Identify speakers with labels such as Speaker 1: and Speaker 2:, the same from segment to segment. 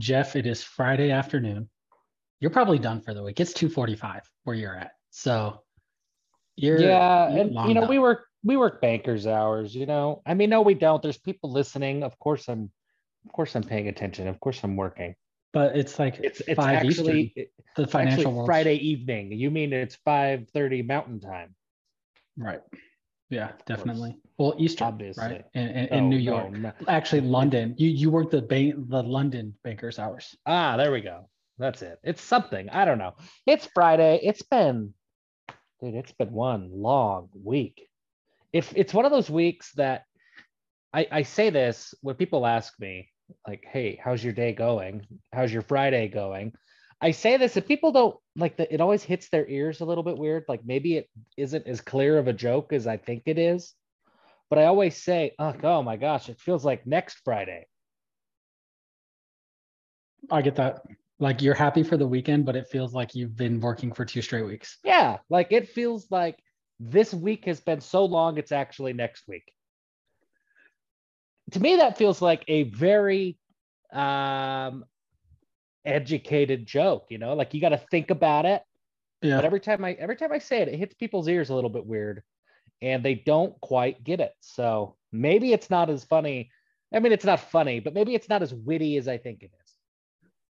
Speaker 1: Jeff, it is Friday afternoon. You're probably done for the week. It's 2:45 where you're at. So you're
Speaker 2: yeah,
Speaker 1: you're
Speaker 2: and you know,
Speaker 1: done.
Speaker 2: we work we work bankers hours, you know. I mean, no, we don't. There's people listening. Of course I'm of course I'm paying attention. Of course I'm working.
Speaker 1: but it's like
Speaker 2: It's it's
Speaker 1: five
Speaker 2: actually
Speaker 1: Eastern, the financial
Speaker 2: actually. Friday evening. You mean it's 5:30 mountain time.
Speaker 1: Right. Yeah, definitely. Well, Eastern,
Speaker 2: Obviously.
Speaker 1: right? In, in, in
Speaker 2: Oh,
Speaker 1: New
Speaker 2: no,
Speaker 1: York.
Speaker 2: no.
Speaker 1: Actually, London. You you work the bank the London bankers hours.
Speaker 2: Ah, there we go. That's it. It's something. I don't know. It's Friday. It's been, dude, it's been one long week. If it's one of those weeks that I, I say this when people ask me, like, hey, how's your day going? How's your Friday going? I say this if people don't like that, it always hits their ears a little bit weird. Like maybe it isn't as clear of a joke as I think it is. But I always say, oh, oh my gosh, it feels like next Friday.
Speaker 1: I get that. Like you're happy for the weekend, but it feels like you've been working for two straight weeks.
Speaker 2: Yeah, like it feels like this week has been so long, it's actually next week. To me, that feels like a very um, educated joke. You know, like you got to think about it.
Speaker 1: Yeah.
Speaker 2: But every time I every time I say it, it hits people's ears a little bit weird, and they don't quite get it. So maybe it's not as funny. I mean, it's not funny, but maybe it's not as witty as I think it is.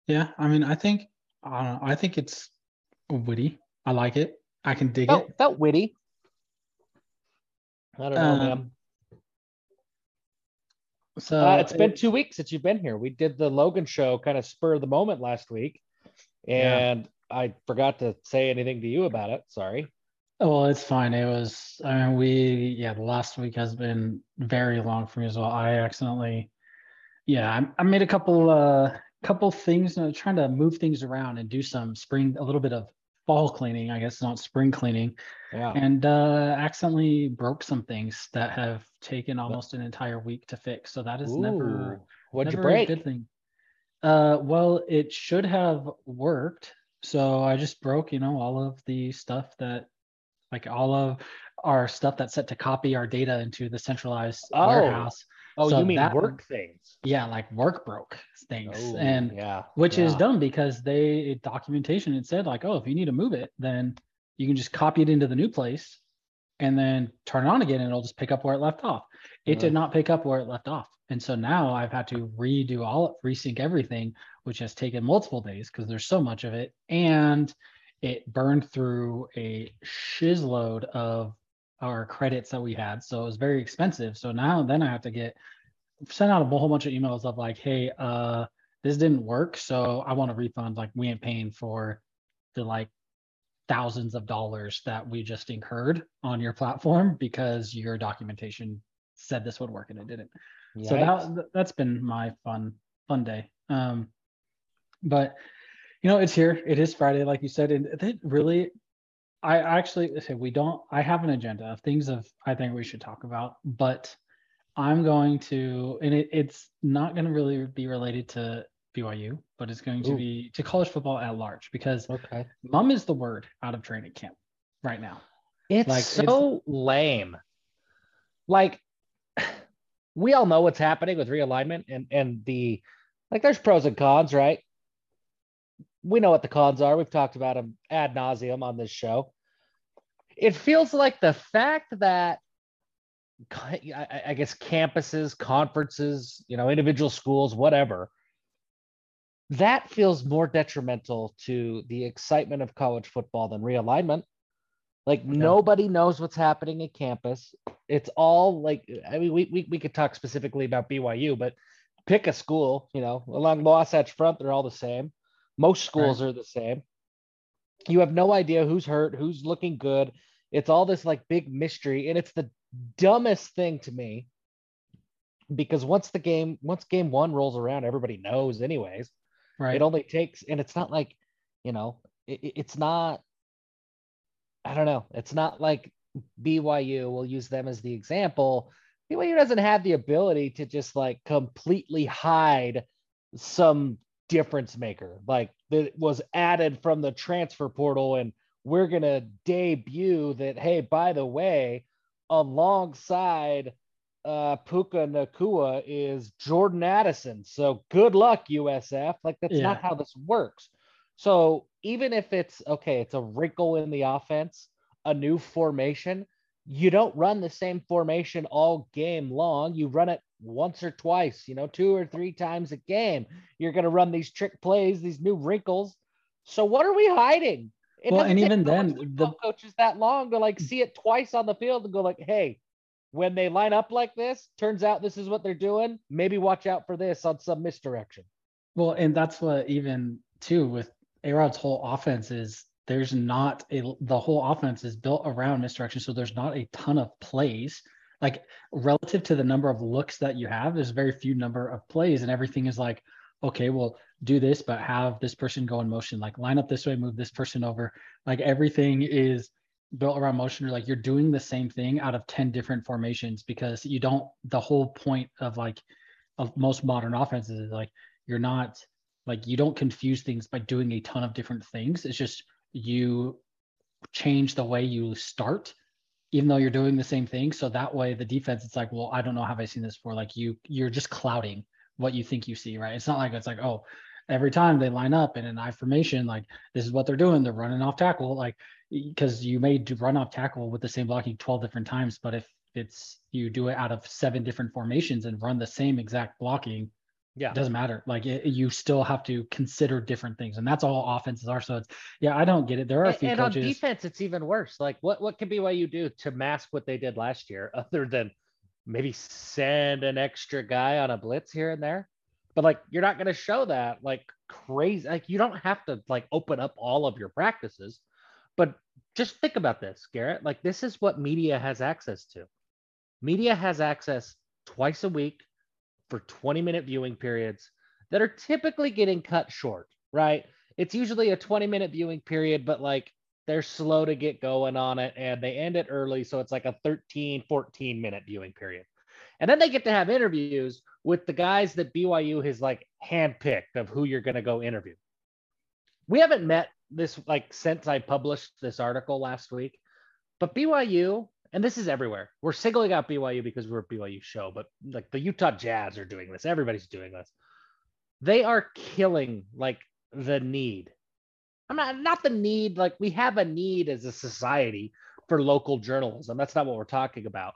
Speaker 1: Yeah. I mean, I think I. I think it's witty. I like it. I can dig
Speaker 2: Felt,
Speaker 1: it.
Speaker 2: felt witty. I don't know,
Speaker 1: Uh,
Speaker 2: man.
Speaker 1: So
Speaker 2: Uh, it's been two weeks since you've been here. We did the Logan show kind of spur of the moment last week,
Speaker 1: Yeah.
Speaker 2: and I forgot to say anything to you about it. Sorry.
Speaker 1: Well, it's fine. It was, I mean, we, yeah, the last week has been very long for me as well. I accidentally, yeah, I, I made a couple, uh, couple things, uh, trying to move things around and do some spring, a little bit of fall cleaning, I guess, not spring cleaning,
Speaker 2: Yeah.
Speaker 1: and uh, accidentally broke some things that have taken almost an entire week to fix. So that is never,
Speaker 2: Ooh, what'd you
Speaker 1: never a good thing. Uh, well, it should have worked. So I just broke, you know, all of the stuff that, like all of our stuff that's set to copy our data into the centralized
Speaker 2: Oh,
Speaker 1: warehouse.
Speaker 2: Oh,
Speaker 1: So
Speaker 2: you mean
Speaker 1: that-
Speaker 2: work things?
Speaker 1: Yeah, like work broke things,
Speaker 2: Oh,
Speaker 1: and
Speaker 2: yeah,
Speaker 1: which is dumb because they documentation it said like, oh, if you need to move it, then you can just copy it into the new place, and then turn it on again, and it'll just pick up where it left off. It did
Speaker 2: Mhm.
Speaker 1: not pick up where it left off, and so now I've had to redo all resync everything, which has taken multiple days because there's so much of it, and it burned through a shizload of our credits that we had, so it was very expensive. So now then I have to get send out a whole bunch of emails of like, hey, uh, this didn't work, so I want a refund. Like we ain't paying for the like thousands of dollars that we just incurred on your platform because your documentation said this would work and it didn't. So that that's been my fun fun day. Um, but you know, it's here. It is Friday, like you said, and it really. I actually say we don't. I have an agenda of things of I think we should talk about, but I'm going to, and it, it's not going to really be related to BYU, but it's going to be to college football at large because
Speaker 2: okay.
Speaker 1: mum is the word out of training camp right now.
Speaker 2: It's
Speaker 1: Like, it's-
Speaker 2: so lame. Like we all know what's happening with realignment and and the like there's pros and cons, right? We know what the cons are. We've talked about them ad nauseum on this show. It feels like the fact that I, guess campuses, conferences, you know, individual schools, whatever, that feels more detrimental to the excitement of college football than realignment. Like nobody knows what's happening at campus. It's all like I mean, we, we we could talk specifically about BYU, but pick a school, you know, along the Wasatch Front, they're all the same. Most schools are the same. You have no idea who's hurt, who's looking good. It's all this like big mystery, and it's the dumbest thing to me because once the game, once game one rolls around, everybody knows anyways.
Speaker 1: Right.
Speaker 2: It only takes, and it's not like, you know, it- it's not, I don't know, it's not like BYU, we'll use them as the example. BYU doesn't have the ability to just like completely hide some difference maker, like that was added from the transfer portal, and we're going to debut that, hey, by the way, alongside uh, Puka Nacua is Jordan Addison. So good luck, USF. Like that's
Speaker 1: Yeah.
Speaker 2: not how this works. So even if it's okay, it's a wrinkle in the offense, a new formation, you don't run the same formation all game long. You run it once or twice, you know, two or three times a game. You're going to run these trick plays, these new wrinkles. So what are we hiding? It
Speaker 1: Well, and even then,
Speaker 2: football coaches that long to like see it twice on the field and go like, hey, when they line up like this, turns out this is what they're doing. Maybe watch out for this on some misdirection.
Speaker 1: Well, and that's what even too with A Rod's whole offense is there's not a the whole offense is built around misdirection. So there's not a ton of plays. Like relative to the number of looks that you have, there's very few number of plays, and everything is like, okay, well, do this, but have this person go in motion, like line up this way, move this person over. Like everything is built around motion or like you're doing the same thing out of 10 different formations because you don't the whole point of like of most modern offenses is like you're not like you don't confuse things by doing a ton of different things it's just you change the way you start even though you're doing the same thing. So that way the defense it's like well i don't know have i seen this before? Like you you're just clouding what you think you see right? It's not like it's like oh every time they line up in an I formation like this is what they're doing. They're running off tackle like because you may do run off tackle with the same blocking 12 different times but if it's you do it out of seven different formations and run the same exact blocking
Speaker 2: Yeah.
Speaker 1: it doesn't matter like it, you still have to consider different things and that's all offenses are so it's yeah i don't get it there are a few
Speaker 2: and on
Speaker 1: coaches
Speaker 2: defense, it's even worse. Like what what can BYU do to mask what they did last year, other than maybe send an extra guy on a blitz here and there? But like you're not going to show that like crazy. Like you don't have to like open up all of your practices, but just think about this, Garrett. Like this is what media has access to. Media has access twice a week for 20 minute viewing periods that are typically getting cut short, right? It's usually a 20 minute viewing period, but like they're slow to get going on it and they end it early. So it's like a 13, 14 minute viewing period. And then they get to have interviews with the guys that BYU has like handpicked of who you're going to go interview. We haven't met this like since I published this article last week, but BYU, and this is everywhere. We're singling out BYU because we're a BYU show, but like the Utah Jazz are doing this. Everybody's doing this. They are killing like the need. I'm not not the need, like we have a need as a society for local journalism. That's not what we're talking about.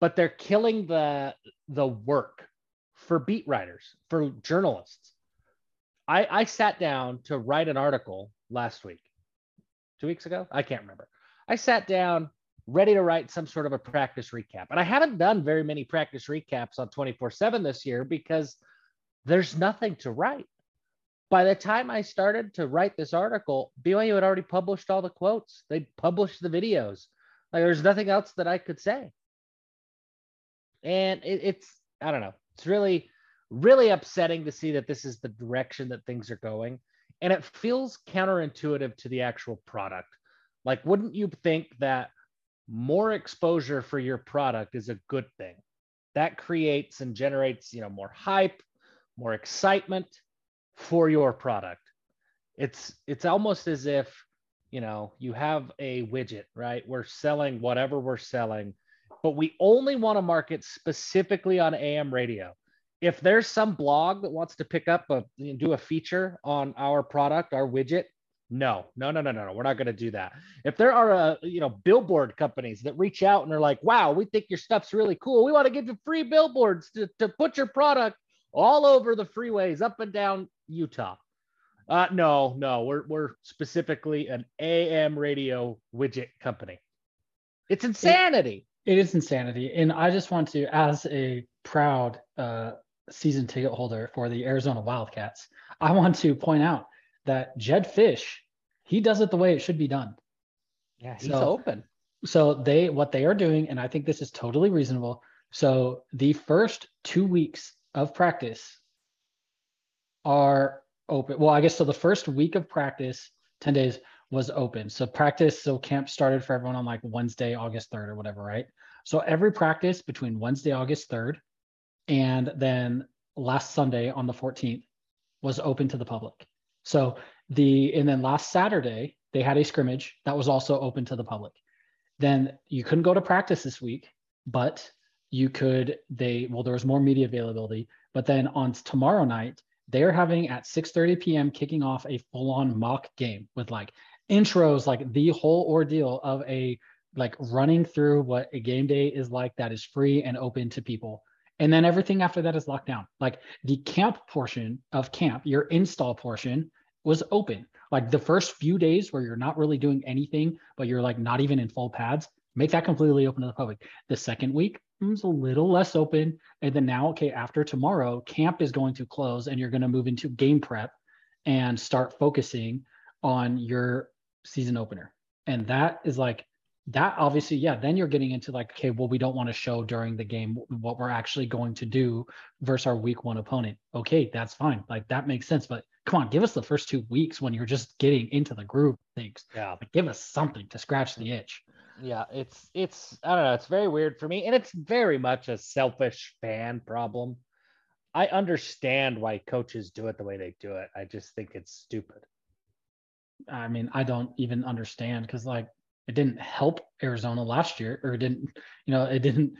Speaker 2: But they're killing the the work for beat writers, for journalists. I, I sat down to write an article last week, two weeks ago. I can't remember. I sat down ready to write some sort of a practice recap. And I haven't done very many practice recaps on 24 7 this year because there's nothing to write. By the time I started to write this article, BYU had already published all the quotes, they'd published the videos. Like there's nothing else that I could say. And it, it's, I don't know, it's really, really upsetting to see that this is the direction that things are going. And it feels counterintuitive to the actual product. Like, wouldn't you think that more exposure for your product is a good thing? That creates and generates, you know, more hype, more excitement for your product. It's it's almost as if, you know, you have a widget, right? We're selling whatever we're selling, but we only want to market specifically on AM radio if there's some blog that wants to pick up a do a feature on our product, our widget, no, no, no, no, no, no. We're not going to do that. If there are, uh, you know, billboard companies that reach out and are like, "Wow, we think your stuff's really cool. We want to give you free billboards to, to put your product all over the freeways up and down Utah." Uh, no, no, we're we're specifically an AM radio widget company. It's insanity.
Speaker 1: it is insanity and i just want to as a proud uh, season ticket holder for the arizona wildcats i want to point out that Jedd Fisch he does it the way it should be done.
Speaker 2: Yeah, he's
Speaker 1: so-
Speaker 2: open.
Speaker 1: so they what they are doing and i think this is totally reasonable. So the first two weeks of practice are open. Well i guess so the first week of practice 10 days was open. So practice so camp started for everyone on like wednesday august 3rd or whatever right? So every practice between wednesday august 3rd and then last sunday on the 14th was open to the public. So the and then last saturday they had a scrimmage that was also open to the public then you couldn't go to practice this week, but you could they well there was more media availability, but then on tomorrow night they're having at 6:30 p.m. kicking off a full-on mock game with like intros, like the whole ordeal of a like running through what a game day is like that is free and open to people. And then everything after that is locked down. Like the camp portion of camp, your install portion was open. Like the first few days where you're not really doing anything, but you're like not even in full pads, make that completely open to the public. The second week was a little less open. And then now, okay, after tomorrow, camp is going to close and you're going to move into game prep and start focusing on your season opener. And that is like that obviously, yeah, then you're getting into like, okay, well, we don't want to show during the game what we're actually going to do versus our week one opponent. Okay, that's fine. Like that makes sense. But come on, give us the first two weeks when you're just getting into the groove things.
Speaker 2: Yeah.
Speaker 1: Like give us something to scratch the itch.
Speaker 2: Yeah, it's it's I don't know, it's very weird for me. And it's very much a selfish fan problem. I understand why coaches do it the way they do it. I just think it's stupid.
Speaker 1: I mean, I don't even understand because like it didn't help Arizona last year, or it didn't, you know, it didn't,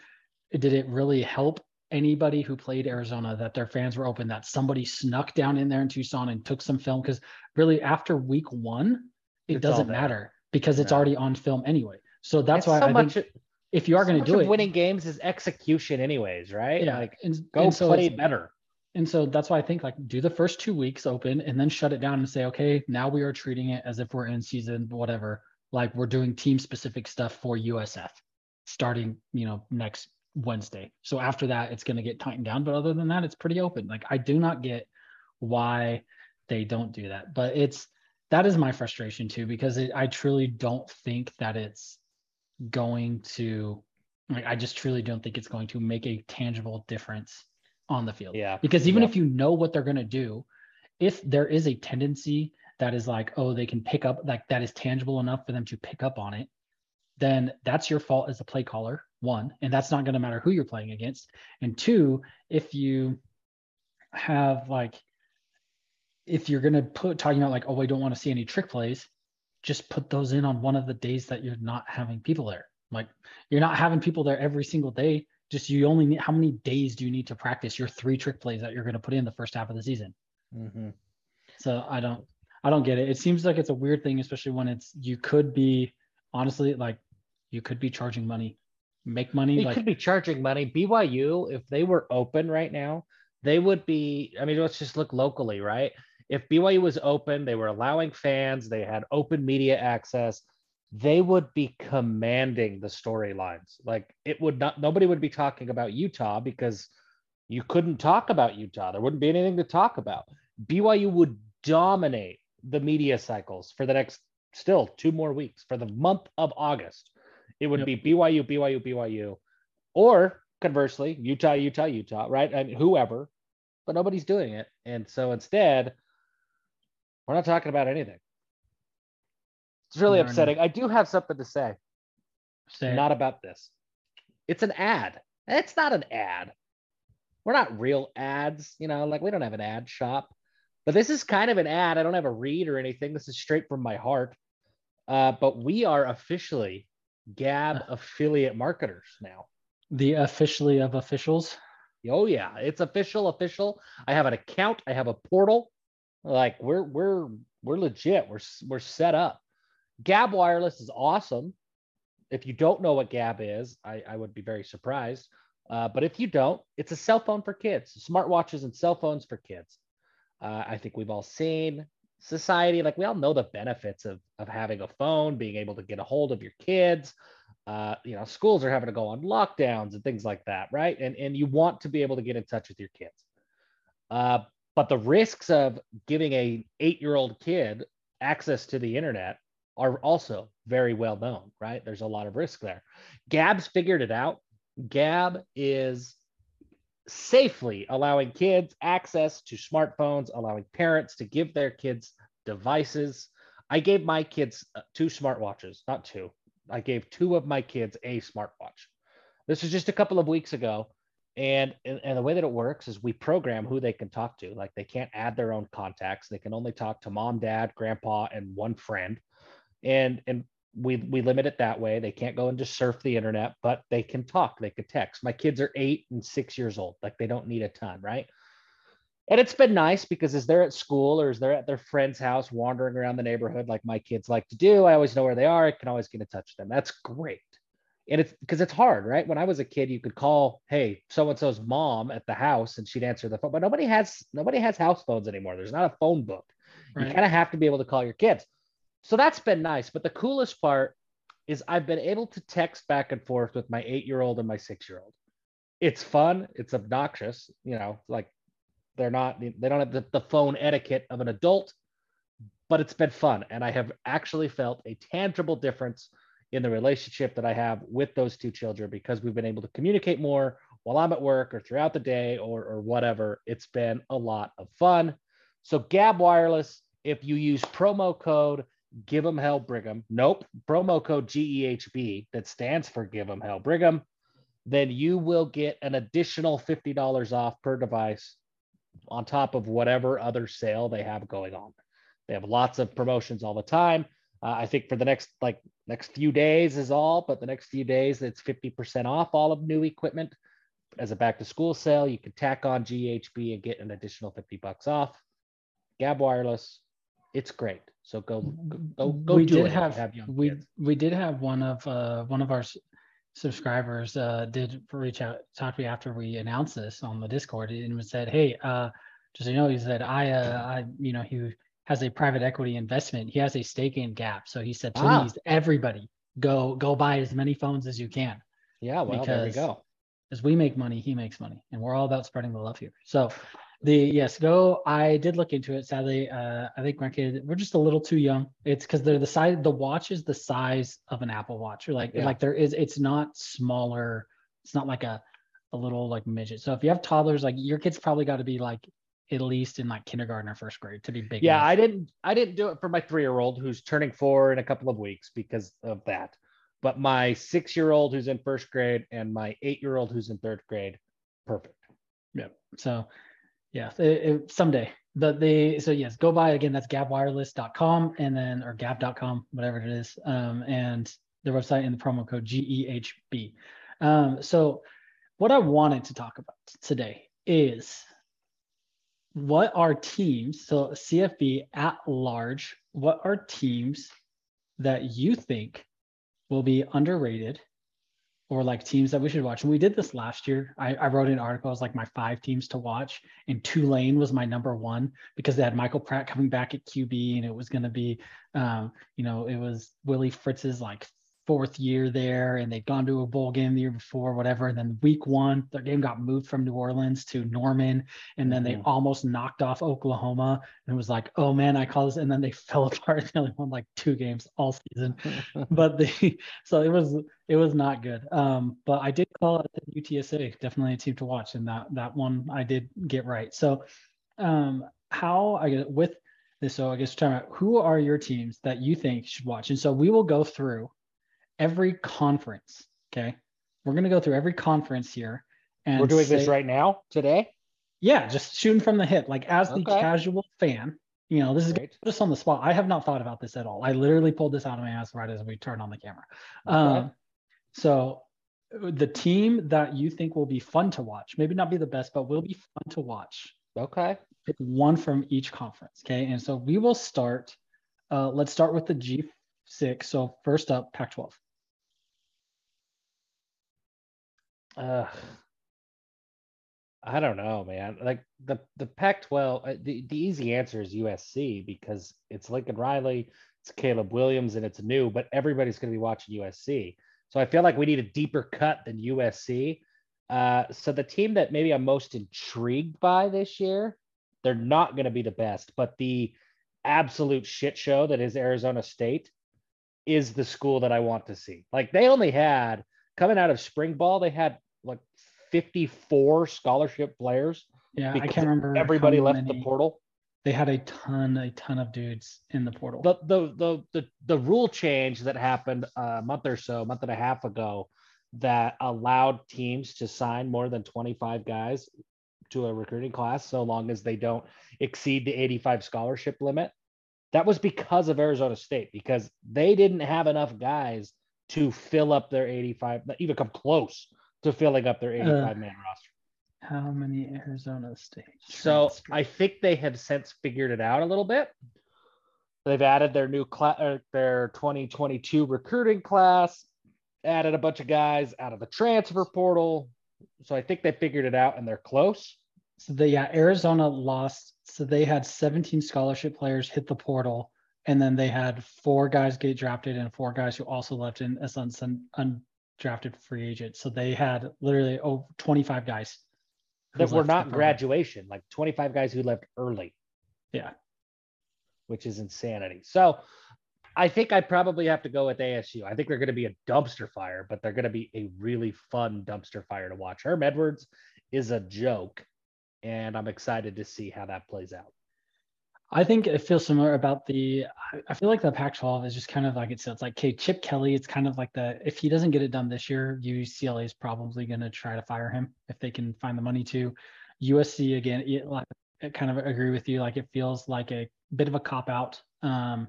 Speaker 1: it did it really help anybody who played Arizona that their fans were open, that somebody snuck down in there in Tucson and took some film? Because really, after week one, it it's doesn't matter because it's no. already on film anyway. So that's it's why so I much, think if you are going to do it,
Speaker 2: winning games is execution, anyways, right?
Speaker 1: Yeah,
Speaker 2: like and, go and so play better.
Speaker 1: And so that's why I think like do the first two weeks open and then shut it down and say, okay, now we are treating it as if we're in season, whatever like we're doing team specific stuff for USF starting, you know, next Wednesday. So after that, it's going to get tightened down. But other than that, it's pretty open. Like I do not get why they don't do that. But it's that is my frustration too, because it, I truly don't think that it's going to, like, I just truly don't think it's going to make a tangible difference on the field.
Speaker 2: Yeah.
Speaker 1: Because even
Speaker 2: yeah.
Speaker 1: if you know what they're going to do, if there is a tendency that is like, oh, they can pick up like that is tangible enough for them to pick up on it, then that's your fault as a play caller, one. And that's not going to matter who you're playing against. And two, if you have like, if you're going to put talking about like, oh, I don't want to see any trick plays, just put those in on one of the days that you're not having people there. Like you're not having people there every single day. Just you only need how many days do you need to practice your three trick plays that you're going to put in the first half of the season?
Speaker 2: Mm-hmm.
Speaker 1: So I don't, I don't get it. It seems like it's a weird thing, especially when it's you could be honestly like you could be charging money, make money.
Speaker 2: You
Speaker 1: like,
Speaker 2: could be charging money. BYU, if they were open right now, they would be. I mean, let's just look locally, right? If BYU was open, they were allowing fans, they had open media access, they would be commanding the storylines. Like it would not. Nobody would be talking about Utah because you couldn't talk about Utah. There wouldn't be anything to talk about. BYU would dominate the media cycles for the next still two more weeks for the month of August. It would yep. be BYU, BYU, BYU, or conversely, Utah, Utah, Utah, right? And whoever, but nobody's doing it. And so instead, we're not talking about anything. It's really upsetting. I do have something to say.
Speaker 1: Say
Speaker 2: not about this. It's an ad. It's not an ad. We're not real ads, you know, like we don't have an ad shop. But this is kind of an ad. I don't have a read or anything. This is straight from my heart. Uh, but we are officially Gab affiliate marketers now.
Speaker 1: The officially of officials.
Speaker 2: Oh yeah, it's official, official. I have an account. I have a portal. Like we're we're we're legit. We're we're set up. Gab Wireless is awesome. If you don't know what Gab is, I, I would be very surprised. Uh, but if you don't, it's a cell phone for kids, smartwatches and cell phones for kids. Uh, I think we've all seen society, like we all know the benefits of, of having a phone, being able to get a hold of your kids. Uh, you know, schools are having to go on lockdowns and things like that, right? And, and you want to be able to get in touch with your kids. Uh, but the risks of giving a eight-year-old kid access to the internet are also very well known, right? There's a lot of risk there. Gab's figured it out. Gab is safely allowing kids access to smartphones, allowing parents to give their kids devices. I gave my kids uh, two smartwatches, not two. I gave two of my kids a smartwatch. This was just a couple of weeks ago. And, and, and the way that it works is we program who they can talk to. Like they can't add their own contacts. They can only talk to mom, dad, grandpa, and one friend. And and we we limit it that way. They can't go and just surf the internet, but they can talk, they could text. My kids are eight and six years old. Like they don't need a ton, right? And it's been nice because as they're at school or as they're at their friend's house wandering around the neighborhood like my kids like to do, I always know where they are. I can always get in touch with them. That's great. And it's because it's hard, right? When I was a kid, you could call, hey, so and so's mom at the house and she'd answer the phone. But nobody has nobody has house phones anymore. There's not a phone book. Right. You kind of have to be able to call your kids. So that's been nice. But the coolest part is I've been able to text back and forth with my eight year old and my six year old. It's fun. It's obnoxious. You know, like they're not, they don't have the, the phone etiquette of an adult, but it's been fun. And I have actually felt a tangible difference in the relationship that I have with those two children because we've been able to communicate more while I'm at work or throughout the day or, or whatever. It's been a lot of fun. So, Gab Wireless, if you use promo code Give 'em Hell Brigham, nope, promo code GEHB that stands for Give 'em Hell Brigham, then you will get an additional $50 off per device on top of whatever other sale they have going on. They have lots of promotions all the time. Uh, I think for the next like next few days is all, but the next few days it's 50% off all of new equipment as a back to school sale. You can tack on GHB and get an additional 50 bucks off. Gab Wireless, it's great. So go go go.
Speaker 1: We did have, have we kids. we did have one of uh one of our subscribers uh did reach out talk to me after we announced this on the Discord and said, hey, uh just so you know, he said I uh I you know he has a private equity investment. He has a stake in Gab. So he said, ah. please, everybody, go go buy as many phones as you can.
Speaker 2: Yeah, well, because, there we go.
Speaker 1: As we make money, he makes money, and we're all about spreading the love here. So, the yes, go. I did look into it. Sadly, uh, I think my kid we're just a little too young. It's because they're the size. The watch is the size of an Apple Watch. Or like yeah. like there is. It's not smaller. It's not like a a little like midget. So if you have toddlers, like your kid's probably got to be like at least in like kindergarten or first grade to be big.
Speaker 2: Yeah, enough. I didn't I didn't do it for my three year old who's turning four in a couple of weeks because of that. But my six year old who's in first grade and my eight year old who's in third grade, perfect.
Speaker 1: Yeah. So yeah, it, it, someday. But the so yes, go buy again. That's gabwireless.com and then or gab.com, whatever it is. Um, and their website and the promo code GEHB. Um, so what I wanted to talk about today is what are teams, so CFB at large, what are teams that you think will be underrated or like teams that we should watch? And we did this last year. I, I wrote an article, it was like my five teams to watch, and Tulane was my number one because they had Michael Pratt coming back at QB, and it was going to be, um, you know, it was Willie Fritz's like fourth year there and they'd gone to a bowl game the year before, whatever. And then week one, their game got moved from New Orleans to Norman. And then they mm-hmm. almost knocked off Oklahoma. And it was like, oh man, I call this. And then they fell apart. They only won like two games all season. but they, so it was, it was not good. Um, but I did call it the UTSA, definitely a team to watch. And that, that one I did get right. So um, how I get with this, so I guess talking about who are your teams that you think should watch? And so we will go through every conference. Okay. We're going to go through every conference here.
Speaker 2: And we're doing say, this right now, today?
Speaker 1: Yeah, just shooting from the hip. Like as the casual fan, you know, this is just on the spot. I have not thought about this at all. I literally pulled this out of my ass right as we turned on the camera. Okay. Um, so the team that you think will be fun to watch, maybe not be the best, but will be fun to watch.
Speaker 2: Okay.
Speaker 1: Pick one from each conference. Okay. And so we will start. Uh, let's start with the G6. So first up, Pac 12.
Speaker 2: Uh, I don't know, man. Like the the Pac-12, uh, the, the easy answer is USC because it's Lincoln Riley, it's Caleb Williams, and it's new. But everybody's going to be watching USC, so I feel like we need a deeper cut than USC. Uh, so the team that maybe I'm most intrigued by this year, they're not going to be the best, but the absolute shit show that is Arizona State is the school that I want to see. Like they only had coming out of spring ball, they had like 54 scholarship players.
Speaker 1: Yeah, I can't remember.
Speaker 2: Everybody left many. the portal.
Speaker 1: They had a ton, a ton of dudes in the portal.
Speaker 2: The the the the, the rule change that happened uh, a month or so, a month and a half ago, that allowed teams to sign more than 25 guys to a recruiting class so long as they don't exceed the 85 scholarship limit that was because of Arizona State, because they didn't have enough guys to fill up their 85, even come close to filling up their 85 uh, man roster.
Speaker 1: How many Arizona State?
Speaker 2: So I think they have since figured it out a little bit. They've added their new class, uh, their 2022 recruiting class, added a bunch of guys out of the transfer portal. So I think they figured it out and they're close.
Speaker 1: So the yeah, Arizona lost. So they had 17 scholarship players hit the portal, and then they had four guys get drafted and four guys who also left in as un- undrafted free agents. So they had literally over 25 guys
Speaker 2: that were not graduation, like 25 guys who left early.
Speaker 1: Yeah.
Speaker 2: Which is insanity. So I think I probably have to go with ASU. I think they're going to be a dumpster fire, but they're going to be a really fun dumpster fire to watch. Herm Edwards is a joke, and I'm excited to see how that plays out.
Speaker 1: I think it feels similar about the. I feel like the Pac-12 is just kind of like it's. It's like, okay, Chip Kelly. It's kind of like the if he doesn't get it done this year, UCLA is probably going to try to fire him if they can find the money to. USC again, it, like, I kind of agree with you. Like it feels like a bit of a cop out. Um,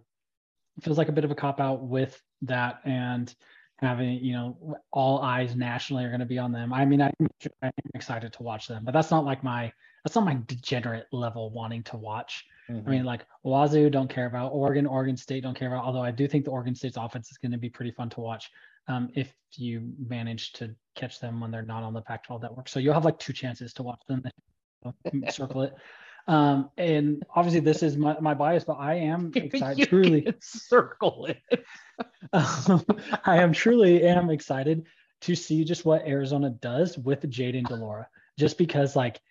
Speaker 1: it feels like a bit of a cop out with that and having you know all eyes nationally are going to be on them. I mean, I'm, I'm excited to watch them, but that's not like my that's not my degenerate level wanting to watch. Mm-hmm. I mean, like Wazoo don't care about Oregon, Oregon State don't care about. Although I do think the Oregon State's offense is going to be pretty fun to watch um, if you manage to catch them when they're not on the Pac-12 network. So you'll have like two chances to watch them. circle it. Um, and obviously this is my, my bias, but I am excited. truly
Speaker 2: circle it.
Speaker 1: um, I am truly am excited to see just what Arizona does with Jayden de Laura, just because like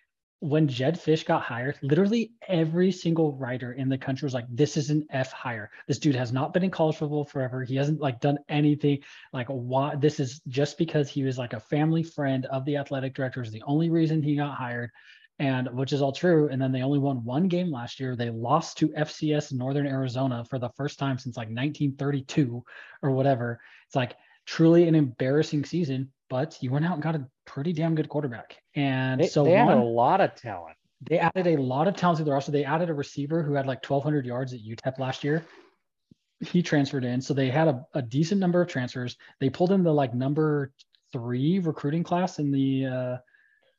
Speaker 1: when Jedd Fisch got hired, literally every single writer in the country was like, "This is an F hire. This dude has not been in college football forever. He hasn't like done anything. Like, why? This is just because he was like a family friend of the athletic director is the only reason he got hired, and which is all true. And then they only won one game last year. They lost to FCS Northern Arizona for the first time since like 1932 or whatever. It's like truly an embarrassing season but you went out and got a pretty damn good quarterback. And
Speaker 2: they,
Speaker 1: so
Speaker 2: they one, a lot of talent.
Speaker 1: They added a lot of talent to their roster. They added a receiver who had like 1,200 yards at UTEP last year. He transferred in, so they had a, a decent number of transfers. They pulled in the like number three recruiting class in the uh,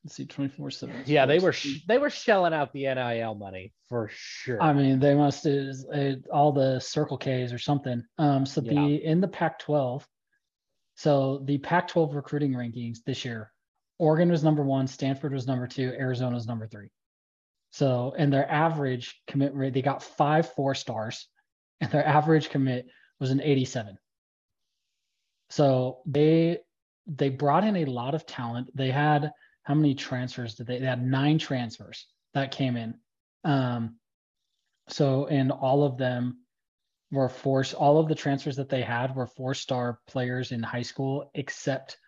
Speaker 1: let's see 24 7
Speaker 2: yeah they were sh- they were shelling out the nil money for sure
Speaker 1: i mean they must uh, all the circle k's or something um so yeah. the in the pac 12 so the Pac 12 recruiting rankings this year, Oregon was number one, Stanford was number two, Arizona was number three. So, and their average commit rate, they got five four stars, and their average commit was an 87. So they they brought in a lot of talent. They had how many transfers did they? They had nine transfers that came in. Um, so, and all of them were four all of the transfers that they had were four star players in high school except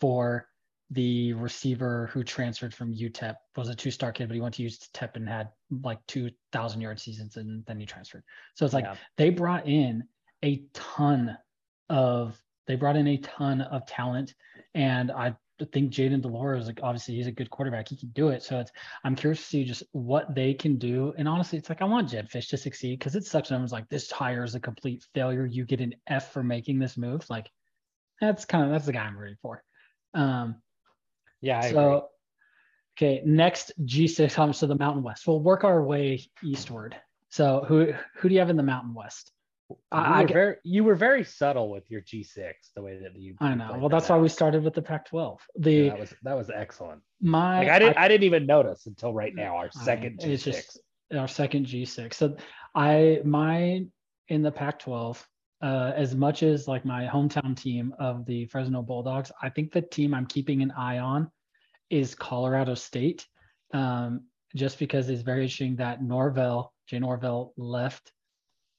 Speaker 1: for the receiver who transferred from UTEP was a two star kid, but he went to UTEP and had like 2,000 yard seasons and then he transferred. So it's like yeah. they brought in a ton of, they brought in a ton of talent. And I think Jayden de Laura is like obviously he's a good quarterback. He can do it. So it's I'm curious to see just what they can do. And honestly, it's like I want Jedd Fisch to succeed because it sucks when everyone's like this hire is a complete failure. You get an F for making this move. Like that's kind of that's the guy I'm rooting for. Um
Speaker 2: yeah, I
Speaker 1: so
Speaker 2: agree.
Speaker 1: okay, next G6 comes to the Mountain West. We'll work our way eastward. So who who do you have in the Mountain West?
Speaker 2: I, you, were very, you were very subtle with your G6, the way that you.
Speaker 1: I know. Well, that's out. why we started with the Pac-12. The yeah,
Speaker 2: that was that was excellent.
Speaker 1: My
Speaker 2: like, I didn't I, I, didn't even notice until right now. Our second I, G6. Just,
Speaker 1: our second G6. So I my in the Pac-12. Uh, as much as like my hometown team of the Fresno Bulldogs, I think the team I'm keeping an eye on is Colorado State. Um, just because it's very interesting that Norvell, Jay Norvell left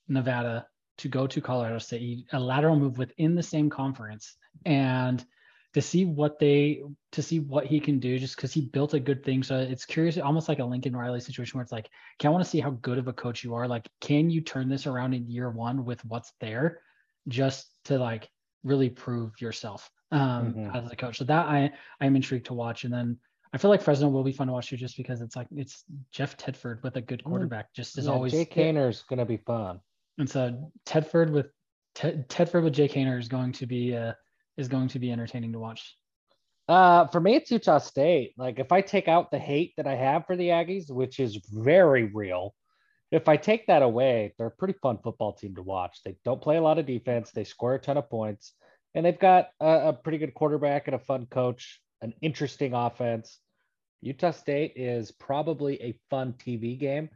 Speaker 1: Nevada to go to Colorado State, a lateral move within the same conference, and to see what they to see what he can do just because he built a good thing. So it's curious, almost like a Lincoln Riley situation where it's like, okay, I want to see how good of a coach you are. Like, can you turn this around in year one with what's there, just to like really prove yourself um, mm-hmm. as a coach? So that I I'm intrigued to watch, and then. I feel like Fresno will be fun to watch too, just because it's like it's Jeff Tedford with a good mm. quarterback. Just as yeah, always,
Speaker 2: Jake Haener's gonna be fun
Speaker 1: and so Tedford with Ted, Tedford with Jake Haener is going to be uh, is going to be entertaining to watch.
Speaker 2: Uh, for me, it's Utah State. Like, if I take out the hate that I have for the Aggies, which is very real, if I take that away, they're a pretty fun football team to watch. They don't play a lot of defense, they score a ton of points, and they've got a, a pretty good quarterback and a fun coach, an interesting offense. Utah State is probably a fun TV game.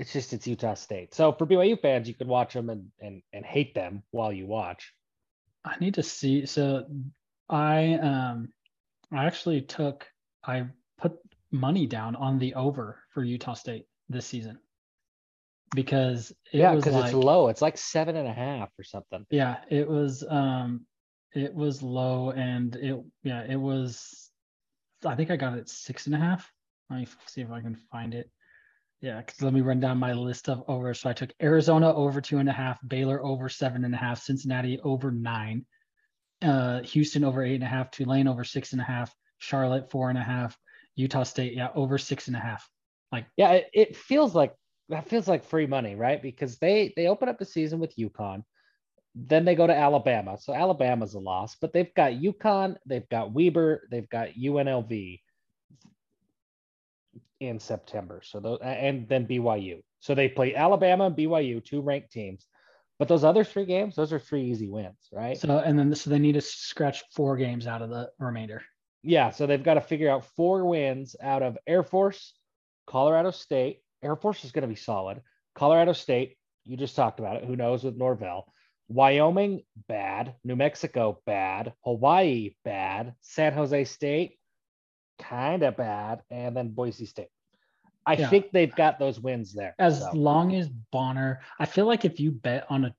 Speaker 2: It's just it's Utah State. So for BYU fans, you can watch them and and and hate them while you watch.
Speaker 1: I need to see. So I um I actually took I put money down on the over for Utah State this season because
Speaker 2: it yeah, because like, it's low. It's like seven and a half or something.
Speaker 1: Yeah, it was um it was low and it yeah it was I think I got it six and a half. Let me see if I can find it. Yeah, because let me run down my list of over. So I took Arizona over two and a half, Baylor over seven and a half, Cincinnati over nine, uh, Houston over eight and a half, Tulane over six and a half, Charlotte four and a half, Utah State, yeah, over six and a half. Like,
Speaker 2: yeah, it, it feels like that feels like free money, right? Because they they open up the season with UConn, then they go to Alabama. So Alabama's a loss, but they've got UConn, they've got Weber, they've got UNLV in September. So those and then BYU. So they play Alabama and BYU, two ranked teams. But those other three games, those are three easy wins, right?
Speaker 1: So and then so they need to scratch four games out of the remainder.
Speaker 2: Yeah, so they've got to figure out four wins out of Air Force, Colorado State. Air Force is going to be solid. Colorado State, you just talked about it. Who knows with Norvell? Wyoming, bad. New Mexico, bad. Hawaii, bad. San Jose State, kind of bad. And then Boise State. I yeah. think they've got those wins there.
Speaker 1: As so. long as Bonner, I feel like if you bet on a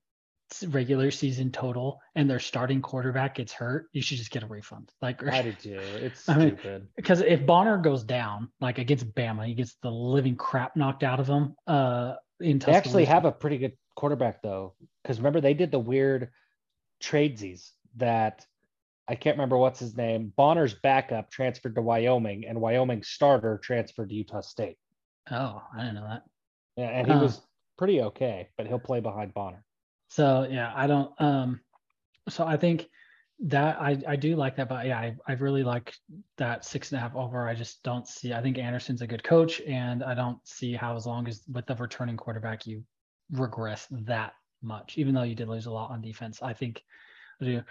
Speaker 1: regular season total and their starting quarterback gets hurt, you should just get a refund. Like
Speaker 2: I did too. It's I stupid.
Speaker 1: Because if Bonner goes down, like against Bama, he gets the living crap knocked out of him. Uh, in
Speaker 2: they actually have a pretty good quarterback though, because remember they did the weird tradesies that I can't remember what's his name. Bonner's backup transferred to Wyoming, and Wyoming starter transferred to Utah State.
Speaker 1: Oh, I didn't know that.
Speaker 2: Yeah, and he uh, was pretty okay, but he'll play behind Bonner.
Speaker 1: So yeah, I don't. Um, so I think that I I do like that, but yeah, I I really like that six and a half over. I just don't see. I think Anderson's a good coach, and I don't see how as long as with the returning quarterback you regress that much, even though you did lose a lot on defense. I think I do.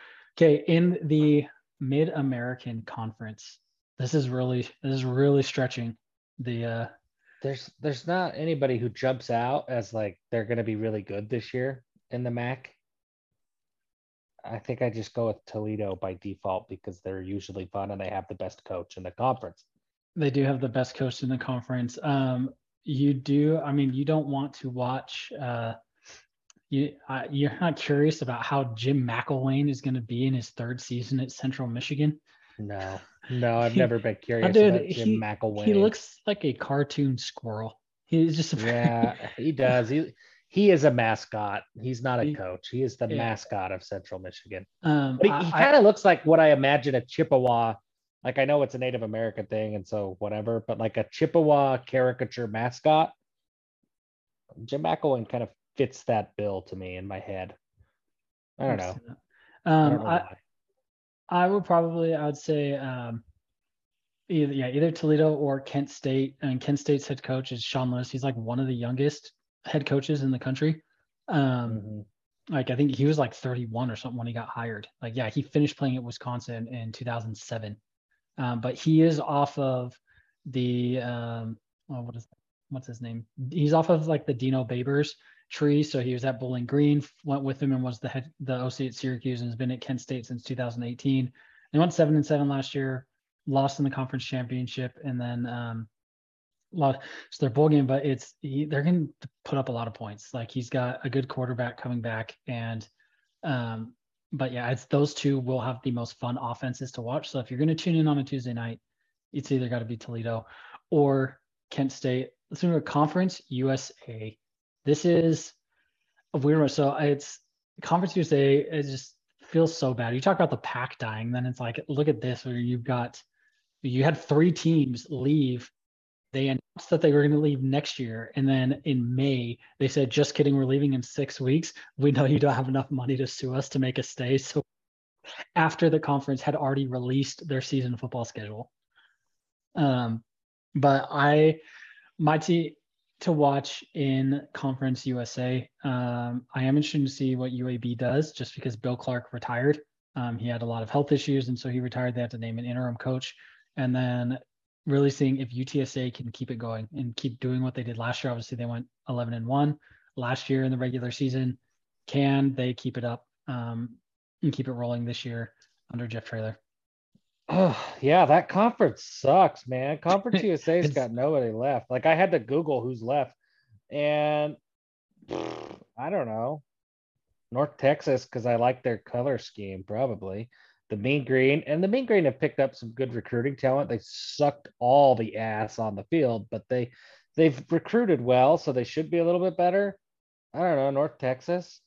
Speaker 1: Okay, in the Mid American Conference, this is really this is really stretching the. uh
Speaker 2: There's there's not anybody who jumps out as like they're going to be really good this year in the MAC. I think I just go with Toledo by default because they're usually fun and they have the best coach in the conference.
Speaker 1: They do have the best coach in the conference. Um, you do. I mean, you don't want to watch. Uh, you uh, you're not curious about how Jim McElwain is going to be in his third season at Central Michigan.
Speaker 2: No, no, I've never been curious about Jim he, McElwain.
Speaker 1: He looks like a cartoon squirrel. He's just
Speaker 2: yeah, he does. He he is a mascot. He's not a he, coach. He is the yeah. mascot of Central Michigan. Um, but he, he kind of looks like what I imagine a Chippewa like I know it's a Native American thing and so whatever, but like a Chippewa caricature mascot, Jim McElwain kind of fits that bill to me in my head. I don't know.
Speaker 1: Um, I, don't know I, I, would probably I would say um, either yeah either Toledo or Kent State. And Kent State's head coach is Sean Lewis. He's like one of the youngest head coaches in the country. Um, mm-hmm like I think he was like 31 or something when he got hired. Like yeah, he finished playing at Wisconsin in 2007. Um, but he is off of the um, oh, what is what's his name? He's off of like the Dino Babers tree. So he was at Bowling Green, went with him and was the head the OC at Syracuse and has been at Kent State since 2018. They went seven and seven last year, lost in the conference championship, and then um, lost so their bowl game. But it's he, they're going to put up a lot of points. Like he's got a good quarterback coming back, and um, but yeah, it's those two will have the most fun offenses to watch. So if you're going to tune in on a Tuesday night, it's either got to be Toledo or Kent State. Let's move to conference USA. This is a weird one. So it's conference USA. It just feels so bad. You talk about the pack dying, then it's like, look at this where you've got, you had three teams leave they announced that they were going to leave next year. And then in May, they said, just kidding, we're leaving in six weeks. We know you don't have enough money to sue us to make a stay. So after the conference had already released their season football schedule. Um, but I, my team to watch in Conference USA. Um, I am interested to see what UAB does just because Bill Clark retired. Um, he had a lot of health issues, and so he retired. They had to name an interim coach. And then really seeing if UTSA can keep it going and keep doing what they did last year. Obviously, they went 11 and one last year in the regular season. Can they keep it up um, and keep it rolling this year under Jeff Traylor?
Speaker 2: Oh, yeah, that conference sucks, man. Conference USA's got nobody left. Like I had to Google who's left, and I don't know. North Texas because I like their color scheme, probably the Mean Green, and the Mean Green have picked up some good recruiting talent. They sucked all the ass on the field, but they they've recruited well, so they should be a little bit better. I don't know, North Texas.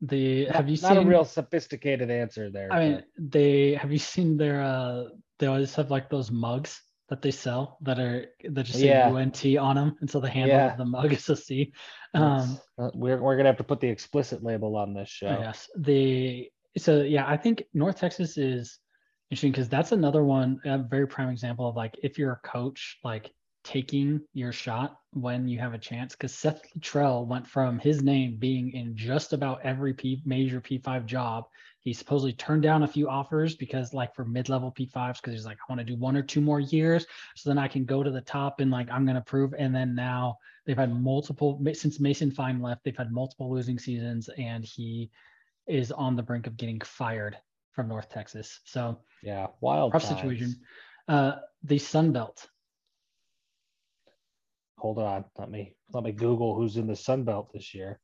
Speaker 1: The
Speaker 2: Not,
Speaker 1: have you
Speaker 2: not
Speaker 1: seen
Speaker 2: a real sophisticated answer there.
Speaker 1: I mean,
Speaker 2: but-
Speaker 1: they have you seen their uh they always have like those mugs that they sell that are that just say
Speaker 2: Yeah.
Speaker 1: UNT on them, and so the handle
Speaker 2: Yeah.
Speaker 1: of the mug is a C. Um,
Speaker 2: uh, we're we're gonna have to put the explicit label on this show.
Speaker 1: yes, the so yeah, I think North Texas is interesting because that's another one, a very prime example of like if you're a coach, like taking your shot when you have a chance. Because Seth Littrell went from his name being in just about every P, major P5 job. He supposedly turned down a few offers because, like, for mid-level P5s, because he's like, I want to do one or two more years, so then I can go to the top and like I'm gonna prove. And then now they've had multiple since Mason Fine left. They've had multiple losing seasons, and he is on the brink of getting fired from North Texas. So
Speaker 2: Yeah, wild
Speaker 1: rough
Speaker 2: times.
Speaker 1: situation. Uh, the Sun Belt.
Speaker 2: Hold on, let me let me Google who's in the Sun Belt this year.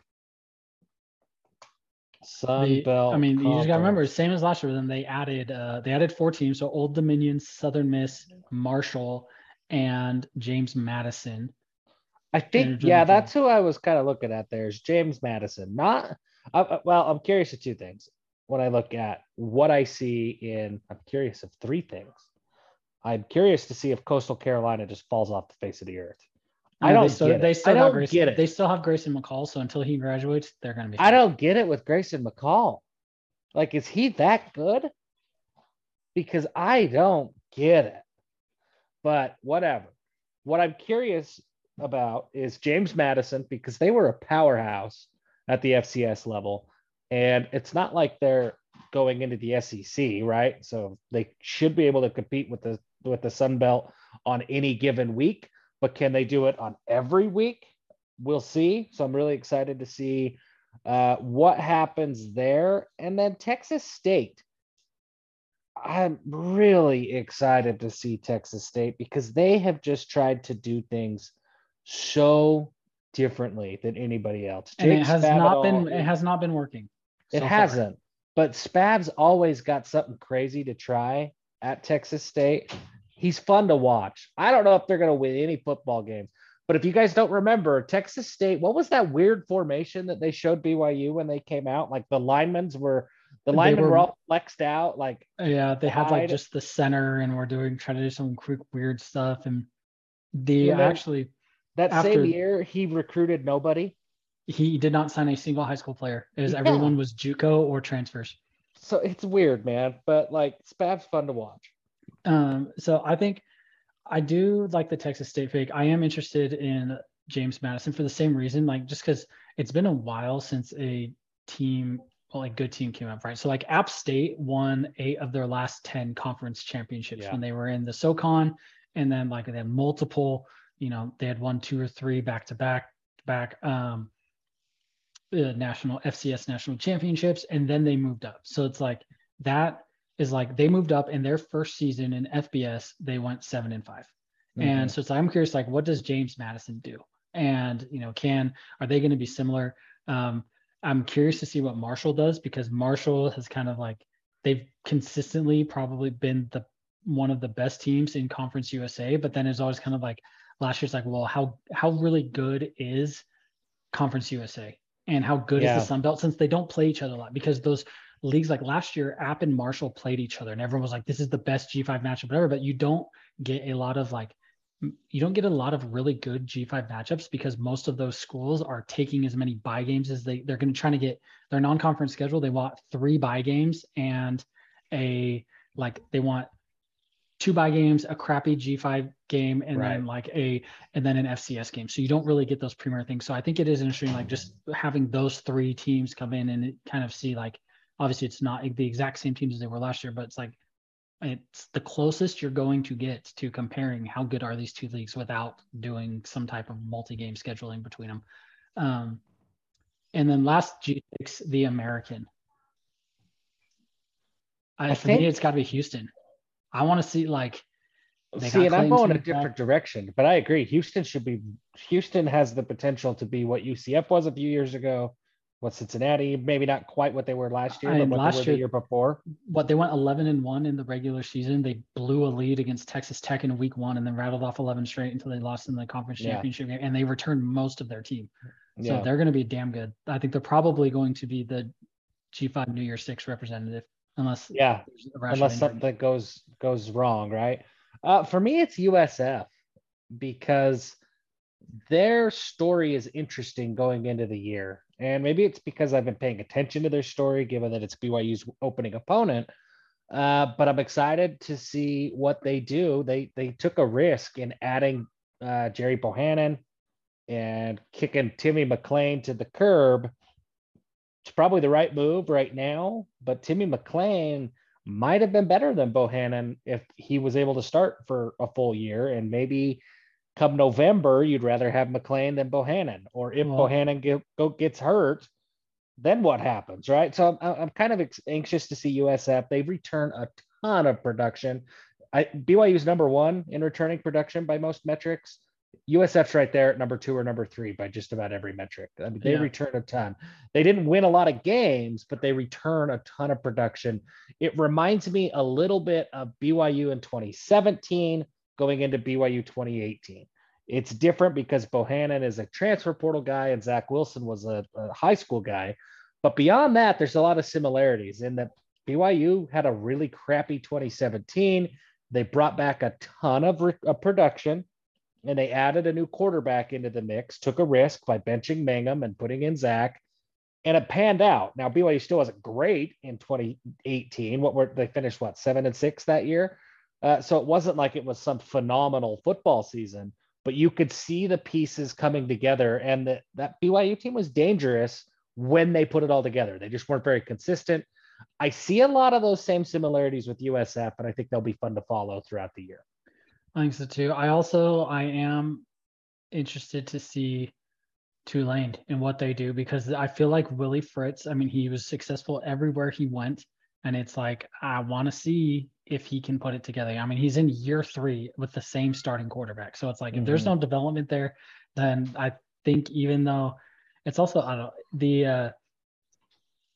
Speaker 2: Sun
Speaker 1: The-
Speaker 2: Belt.
Speaker 1: I mean, you just gotta remember, same as last year. Then they added uh, they added four teams. So Old Dominion, Southern Miss, Marshall, and James Madison.
Speaker 2: I think, yeah, that's who I was kind of looking at. There is James Madison. Not, uh, uh, well, I'm curious of two things. When I look at what I see in, I'm curious of three things. I'm curious to see if Coastal Carolina just falls off the face of the earth. I don't
Speaker 1: they still,
Speaker 2: get it.
Speaker 1: They still
Speaker 2: I don't
Speaker 1: Grayson,
Speaker 2: get it.
Speaker 1: They still have Grayson McCall. So until he graduates, they're gonna be.
Speaker 2: I don't get it with Grayson McCall. Like, is he that good? Because I don't get it. But whatever. What I'm curious about is James Madison because they were a powerhouse at the FCS level. And it's not like they're going into the SEC, right? So they should be able to compete with the with the Sun Belt on any given week, but can they do it on every week? We'll see. So I'm really excited to see uh, what happens there. And then Texas State. I'm really excited to see Texas State because they have just tried to do things so differently than anybody else.
Speaker 1: And it has not been. It has not been working.
Speaker 2: it
Speaker 1: so far.
Speaker 2: hasn't. But Spav's always got something crazy to try at Texas State. He's fun to watch. I don't know if they're going to win any football games, but if you guys don't remember, Texas State, what was that weird formation that they showed BYU when they came out? Like the linemen were the linemen were,
Speaker 1: were-
Speaker 2: all flexed out. Like
Speaker 1: Yeah, they had like just the center, and we're doing trying to do some quick weird stuff. And the
Speaker 2: And
Speaker 1: actually
Speaker 2: that
Speaker 1: After-
Speaker 2: same year, he recruited nobody.
Speaker 1: he did not sign a single high school player. It was
Speaker 2: Yeah.
Speaker 1: everyone was JUCO or transfers.
Speaker 2: So it's weird, man. But like Spav's fun to watch.
Speaker 1: Um, so I think I do like the Texas State fake. I am interested in James Madison for the same reason, like just because it's been a while since a team, well, like good team came up, right? So like App State won eight of their last 10 conference championships
Speaker 2: Yeah.
Speaker 1: when they were in the SoCon. And then like they had multiple, you know, they had won two or three back to back back um uh, national FCS national championships, and then they moved up. So it's like that is like they moved up in their first season in FBS, they went seven and 5 And so it's like, I'm curious, like, what does James Madison do? And you know, can are they going to be similar? Um, I'm curious to see what Marshall does because Marshall has kind of like they've consistently probably been the one of the best teams in Conference USA, but then it's always kind of like last year's like, well, how how really good is Conference USA and how good
Speaker 2: Yeah.
Speaker 1: is the Sun Belt since they don't play each other a lot because those leagues like last year, App and Marshall played each other and everyone was like, this is the best G5 matchup, whatever, but you don't get a lot of like you don't get a lot of really good G5 matchups because most of those schools are taking as many buy games as they they're going to try to get their non-conference schedule. They want three buy games and a like they want two buy games, a crappy G5 game, and right. then like a and then an FCS game. So you don't really get those premier things. So I think it is interesting, like just having those three teams come in and kind of see like obviously it's not the exact same teams as they were last year, but it's like it's the closest you're going to get to comparing how good are these two leagues without doing some type of multi-game scheduling between them. Um, and then last G6, the American. I, I for think, me, it's got to be Houston. I want to see like.
Speaker 2: See, and I'm going a different direction, but I agree. Houston should be. Houston has the potential to be what UCF was a few years ago what Cincinnati, maybe not quite what they were last year, but what last year, the year before.
Speaker 1: What they went 11 and one in the regular season. They blew a lead against Texas Tech in week one and then rattled off 11 straight until they lost in the conference championship yeah. game. And they returned most of their team. So yeah. they're going to be damn good. I think they're probably going to be the G5 New Year Six representative, unless
Speaker 2: yeah, unless something goes goes wrong, right? Uh, for me, it's USF because their story is interesting going into the year. And maybe it's because I've been paying attention to their story, given that it's BYU's opening opponent. Uh, but I'm excited to see what they do. They they took a risk in adding uh, Gerry Bohanon and kicking Timmy McClain to the curb. It's probably the right move right now, but Timmy McClain might have been better than Bohanon if he was able to start for a full year and maybe come November, you'd rather have McClain than Bohanon. Or if well, Bohanon get, go, gets hurt, then what happens, right? So I'm, I'm kind of ex- anxious to see USF. They've returned a ton of production. I, BYU's number one in returning production by most metrics. USF's right there at number two or number three by just about every metric. I mean, they yeah. return a ton. They didn't win a lot of games, but they return a ton of production. It reminds me a little bit of BYU in 2017 going into BYU 2018. It's different because Bohanon is a transfer portal guy and Zach Wilson was a, a high school guy. But beyond that, there's a lot of similarities in that BYU had a really crappy 2017. They brought back a ton of, re- of production and they added a new quarterback into the mix, took a risk by benching Mangum and putting in Zach, and it panned out. Now BYU still wasn't great in 2018. What were they finished what seven and six that year? Uh, so it wasn't like it was some phenomenal football season, but you could see the pieces coming together. And that, that BYU team was dangerous when they put it all together. They just weren't very consistent. I see a lot of those same similarities with USF, and I think they'll be fun to follow throughout the year.
Speaker 1: I think so too. I also I am interested to see Tulane and what they do because I feel like Willie Fritz. I mean, he was successful everywhere he went, and it's like I want to see if he can put it together. I mean, he's in year three with the same starting quarterback. So it's like mm-hmm. if there's mm-hmm. no development there, then I think even though it's also I don't know, the uh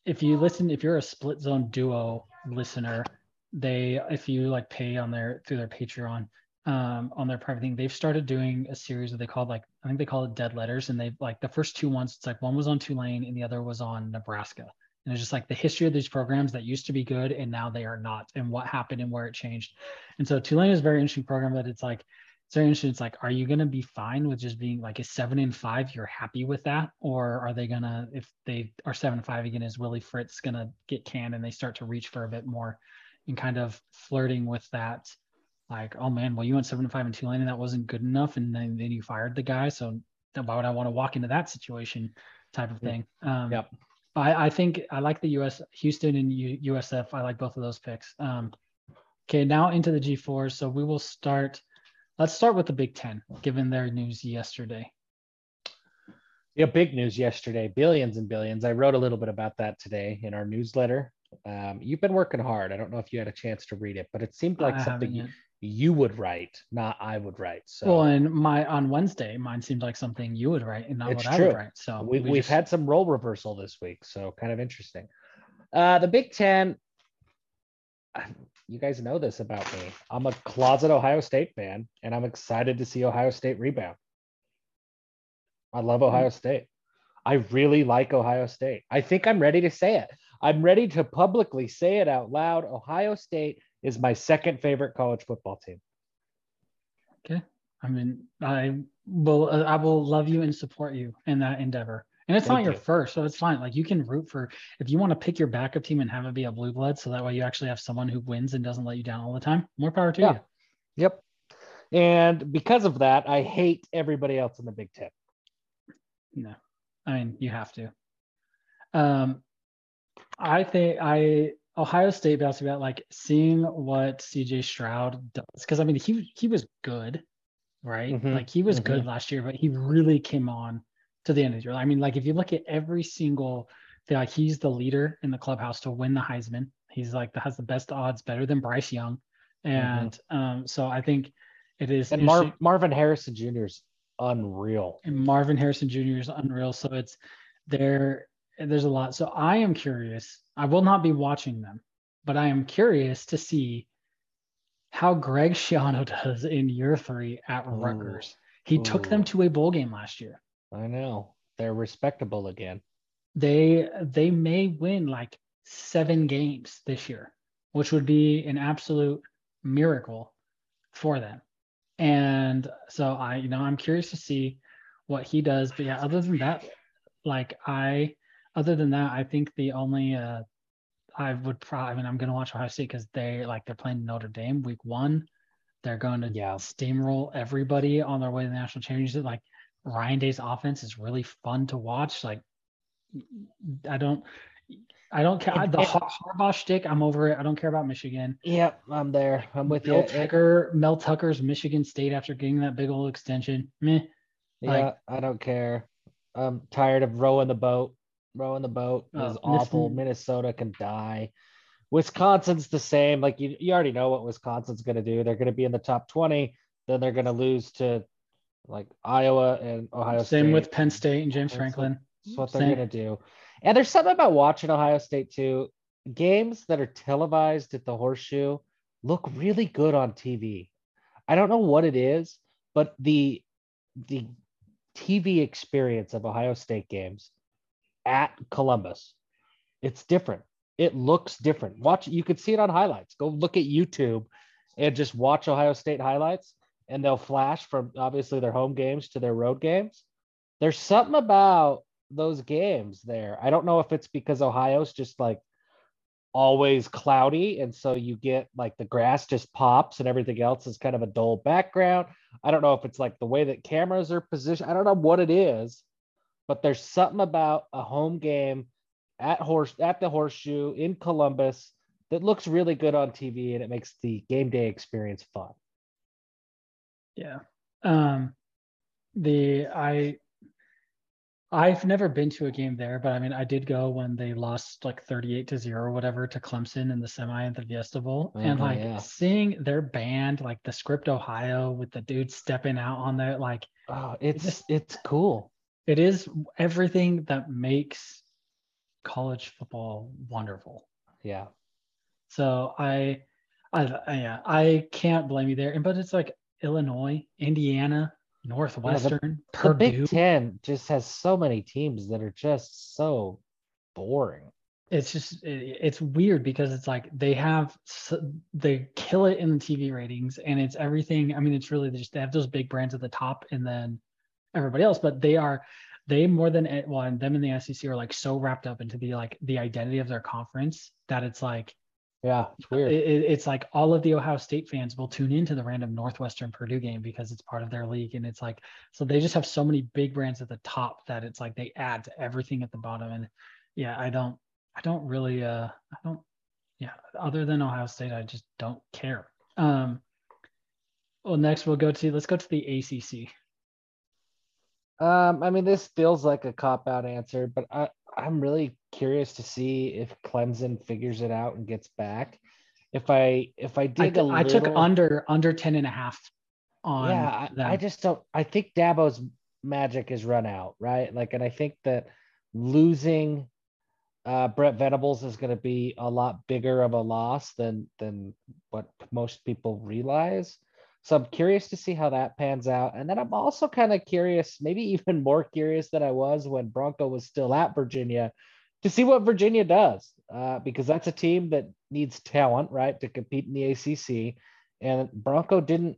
Speaker 1: if you listen, if you're a split zone duo listener, they if you like pay on their through their Patreon, um, on their private thing, they've started doing a series that they called like I think they call it dead letters, and they've like the first two ones, it's like one was on Tulane and the other was on Nebraska. And it's just like the history of these programs that used to be good and now they are not, and what happened and where it changed. And so Tulane is a very interesting program that it's like, it's very interesting. It's like, are you going to be fine with just being like a seven and five? You're happy with that, or are they gonna, if they are seven and five again, is Willie Fritz gonna get canned and they start to reach for a bit more, and kind of flirting with that, like, oh man, well you went seven and five in Tulane and that wasn't good enough, and then then you fired the guy, so why would I want to walk into that situation, type of thing. Um,
Speaker 2: yep.
Speaker 1: I, I think I like the US Houston and U, USF. I like both of those picks. Um, okay, now into the G4. So we will start. Let's start with the Big Ten, given their news yesterday.
Speaker 2: Yeah, big news yesterday. Billions and billions. I wrote a little bit about that today in our newsletter. Um, you've been working hard. I don't know if you had a chance to read it, but it seemed like I something you, you would write, not I would write. So
Speaker 1: well, and my on Wednesday, mine seemed like something you would write and not what true. I would write. So
Speaker 2: we, we have just... had some role reversal this week, so kind of interesting. Uh, the Big Ten, you guys know this about me. I'm a closet Ohio State fan, and I'm excited to see Ohio State rebound. I love Ohio State. I really like Ohio State. I think I'm ready to say it. I'm ready to publicly say it out loud. Ohio State is my second favorite college football team.
Speaker 1: Okay. I mean, I will I will love you and support you in that endeavor. And it's
Speaker 2: Thank
Speaker 1: not your
Speaker 2: you.
Speaker 1: first, so it's fine. Like you can root for if you want to pick your backup team and have it be a blue blood, so that way you actually have someone who wins and doesn't let you down all the time. More power to
Speaker 2: Yeah.
Speaker 1: you.
Speaker 2: Yep. And because of that, I hate everybody else in the Big Ten.
Speaker 1: No, I mean you have to. Um, I think I Ohio State basketball like seeing what CJ Stroud does because I mean he he was good, right?
Speaker 2: Mhm,
Speaker 1: Like he was good last year, but he really came on to the end of the year. I mean, like if you look at every single thing, like he's the leader in the clubhouse to win the Heisman. He's like has the best odds, better than Bryce Young, and um, so I think it is
Speaker 2: And Mar- Marvin Harrison Jr. is unreal.
Speaker 1: and Marvin Harrison Jr. is unreal. So it's there. There's a lot. So I am curious. I will not be watching them, but I am curious to see how Greg Schiano does in year three at
Speaker 2: Ooh.
Speaker 1: Rutgers. He took them to a bowl game last year.
Speaker 2: I know. They're respectable again.
Speaker 1: They they may win like seven games this year, which would be an absolute miracle for them. And so I, you know, I'm curious to see what he does. But yeah, other than that, like I, other than that, I think the only uh I would probably, I mean, I'm gonna watch Ohio State because they like they're playing Notre Dame week one. They're going to
Speaker 2: Yeah.
Speaker 1: steamroll everybody on their way to the national championship. Like Ryan Day's offense is really fun to watch. Like I don't, I don't care. The Har- Harbaugh shtick, I'm over it. I don't care about Michigan.
Speaker 2: Yep, I'm there. I'm with
Speaker 1: Mel
Speaker 2: you.
Speaker 1: Tucker, Mel Tucker's Michigan State after getting that big old extension. Meh.
Speaker 2: Yeah,
Speaker 1: like-
Speaker 2: I don't care. I'm tired of rowing the boat. Rowing the boat
Speaker 1: Uh,
Speaker 2: is awful.
Speaker 1: listen-
Speaker 2: Minnesota can die. Wisconsin's the same. Like you, you already know what Wisconsin's going to do. They're going to be in the top 20. Then they're going to lose to like Iowa and Ohio State.
Speaker 1: Same with Penn State and James Franklin.
Speaker 2: That's what they're going to do. And there's something about watching Ohio State too. Games that are televised at the horseshoe look really good on TV. I don't know what it is, but the the TV experience of Ohio State games at Columbus, it's different. It looks different. Watch, you could see it on highlights. Go look at YouTube and just watch Ohio State highlights, and they'll flash from obviously their home games to their road games. There's something about those games there. I don't know if it's because Ohio's just like always cloudy and so you get like the grass just pops and everything else is kind of a dull background. I don't know if it's like the way that cameras are positioned. I don't know what it is, but there's something about a home game at horse at the horseshoe in Columbus that looks really good on TV and it makes the game day experience fun.
Speaker 1: Yeah. Um the I I've never been to a game there, but I mean I did go when they lost like 38 to 0 or whatever to Clemson in the semi at the Fiesta Bowl. and
Speaker 2: Oh,
Speaker 1: like
Speaker 2: yeah.
Speaker 1: seeing their band, like the script Ohio with the dude stepping out on there, like
Speaker 2: Oh, it's
Speaker 1: just-
Speaker 2: it's cool.
Speaker 1: It is everything that makes college football wonderful.
Speaker 2: Yeah.
Speaker 1: So I, I, I- yeah, I can't blame you there. And but it's like Illinois, Indiana, Northwestern,
Speaker 2: The
Speaker 1: Purdue.
Speaker 2: Big Ten just has so many teams that are just so boring.
Speaker 1: It's just it- it's weird because it's like they have they kill it in the TV ratings and it's everything. I mean, it's really just they have those big brands at the top and then everybody else, but they are they more than well, and them in the SEC are like so wrapped up into the like the identity of their conference that it's like
Speaker 2: Yeah, it's weird.
Speaker 1: it- it's like all of the Ohio State fans will tune into the random Northwestern Purdue game because it's part of their league. And it's like, so they just have so many big brands at the top that it's like they add to everything at the bottom. And yeah, I don't, I don't really, uh, I don't, yeah, other than Ohio State, I just don't care. Um, well, next we'll go to, let's go to the ACC.
Speaker 2: Um, I mean, this feels like a cop out answer, but I, I'm really curious to see if Clemson figures it out and gets back. If I if I
Speaker 1: I,
Speaker 2: dig
Speaker 1: t-
Speaker 2: a
Speaker 1: I took under, under 10 and a half on
Speaker 2: yeah, I. I just don't. I think Dabo's magic is run out, right? Like, and I think that losing uh, Brent Venables is going to be a lot bigger of a loss than than what most people realize. So I'm curious to see how that pans out, and then I'm also kind of curious, maybe even more curious than I was when Bronco was still at Virginia, to see what Virginia does, uh, because that's a team that needs talent, right, to compete in the ACC. And Bronco didn't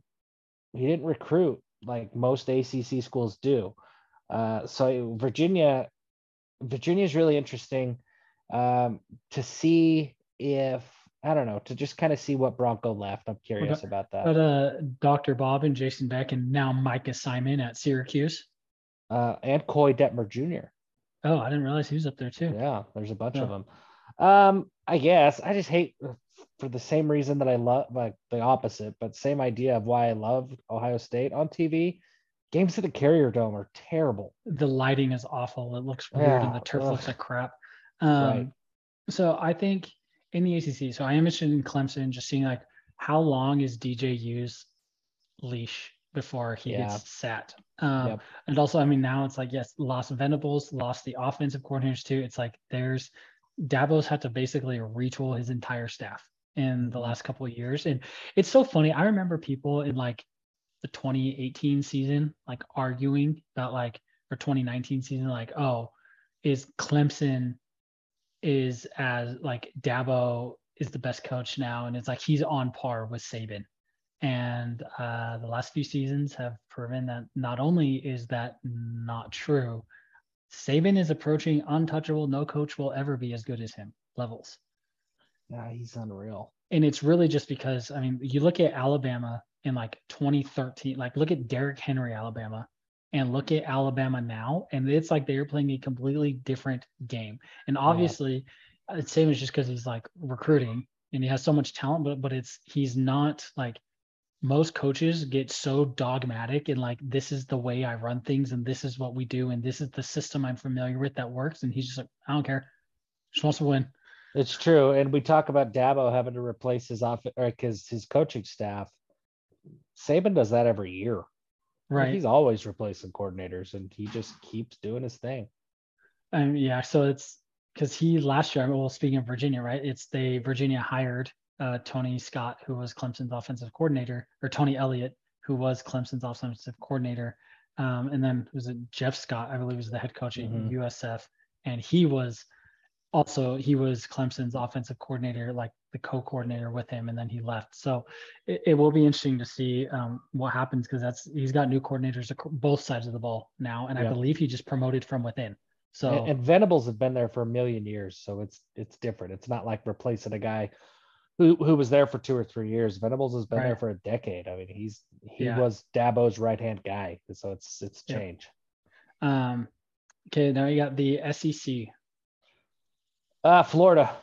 Speaker 2: he didn't recruit like most ACC schools do. Uh, so Virginia, Virginia is really interesting um, to see if I don't know to just kind of see what Bronco left. I'm curious
Speaker 1: Okay.
Speaker 2: about that.
Speaker 1: But uh, Dr. Bob and Jason Beck and now Micah Simon at Syracuse.
Speaker 2: Uh, and Koy Detmer Jr.
Speaker 1: Oh, I didn't realize he was up there too.
Speaker 2: Yeah, there's a bunch of them. Um, I guess I just hate uh, for the same reason that I love like the opposite, but same idea of why I love Ohio State on TV. Games at the Carrier Dome are terrible.
Speaker 1: The lighting is awful. It looks weird and the turf
Speaker 2: ugh.
Speaker 1: looks like crap. Um,
Speaker 2: Right.
Speaker 1: So I think in the ACC, so I am interested in Clemson, just seeing like how long is DJU's leash before he
Speaker 2: Yeah.
Speaker 1: gets sat. Um,
Speaker 2: Yep.
Speaker 1: And also, I mean, now it's like, yes, lost Venables, lost the offensive coordinators too. It's like there's Dabo's had to basically retool his entire staff in the
Speaker 2: Mhm.
Speaker 1: last couple of years. And it's so funny. I remember people in like the 2018 season, like arguing about like, or 2019 season, like, oh, is Clemson is as like Dabo is the best coach now. And it's like he's on par with Saban. And uh, the last few seasons have proven that not only is that not true, Saban is approaching untouchable. No coach will ever be as good as him levels.
Speaker 2: Yeah, he's unreal.
Speaker 1: And it's really just because, I mean, you look at Alabama in like 2013, like look at Derrick Henry, Alabama, and look at Alabama now. And it's like they're playing a completely different game. And obviously, uh, it's Saban's just because he's like recruiting and he has so much talent, but but it's he's not like most coaches get so dogmatic and like this is the way I run things and this is what we do and this is the system I'm familiar with that works. And he's just like, I don't care. Just wants to win.
Speaker 2: It's true. And we talk about Dabo having to replace his off or his his coaching staff. Saban does that every year. Like,
Speaker 1: Right.
Speaker 2: He's always replacing coordinators and he just keeps doing his thing.
Speaker 1: Um, yeah, so it's because he last year, well, speaking of Virginia, right? It's they Virginia hired uh, Tony Scott, who was Clemson's offensive coordinator, or Tony Elliott, who was Clemson's offensive coordinator, um, and then was it Jeff Scott, I believe, was the head coach at
Speaker 2: Mhm.
Speaker 1: USF, and he was also he was Clemson's offensive coordinator, like the co-coordinator with him, and then he left. So it, it will be interesting to see um, what happens because that's he's got new coordinators both sides of the ball now, and I believe he just promoted from within. So
Speaker 2: And, and Venables have been there for a million years, so it's it's different. It's not like replacing a guy who who was there for two or three years. Venables has been there for a decade. I mean, he's he
Speaker 1: Yeah.
Speaker 2: was Dabo's right hand guy, so it's it's change.
Speaker 1: Um, okay, now you got the SEC.
Speaker 2: Uh Florida,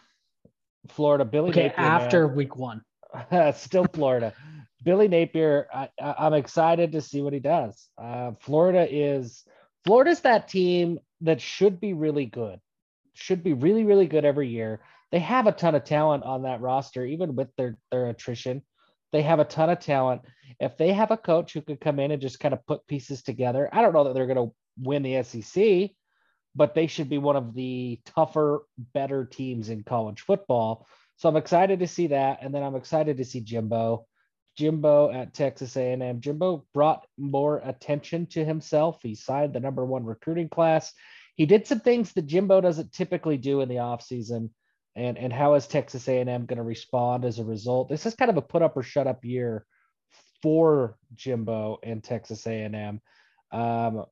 Speaker 2: Florida. Billy
Speaker 1: Okay,
Speaker 2: Napier, man.
Speaker 1: after week one.
Speaker 2: still Florida. Billy Napier, I, I'm excited to see what he does. Uh, Florida is Florida's that team that should be really good, should be really really good every year. They have a ton of talent on that roster, even with their their attrition. They have a ton of talent. If they have a coach who could come in and just kind of put pieces together, I don't know that they're going to win the SEC, but they should be one of the tougher, better teams in college football. So I'm excited to see that, and then I'm excited to see Jimbo. Jimbo at Texas A&M. Jimbo brought more attention to himself. He signed the number one recruiting class. He did some things that Jimbo doesn't typically do in the offseason. And, and how is Texas A&M going to respond as a result? This is kind of a put up or shut up year for Jimbo and Texas A&M. Um,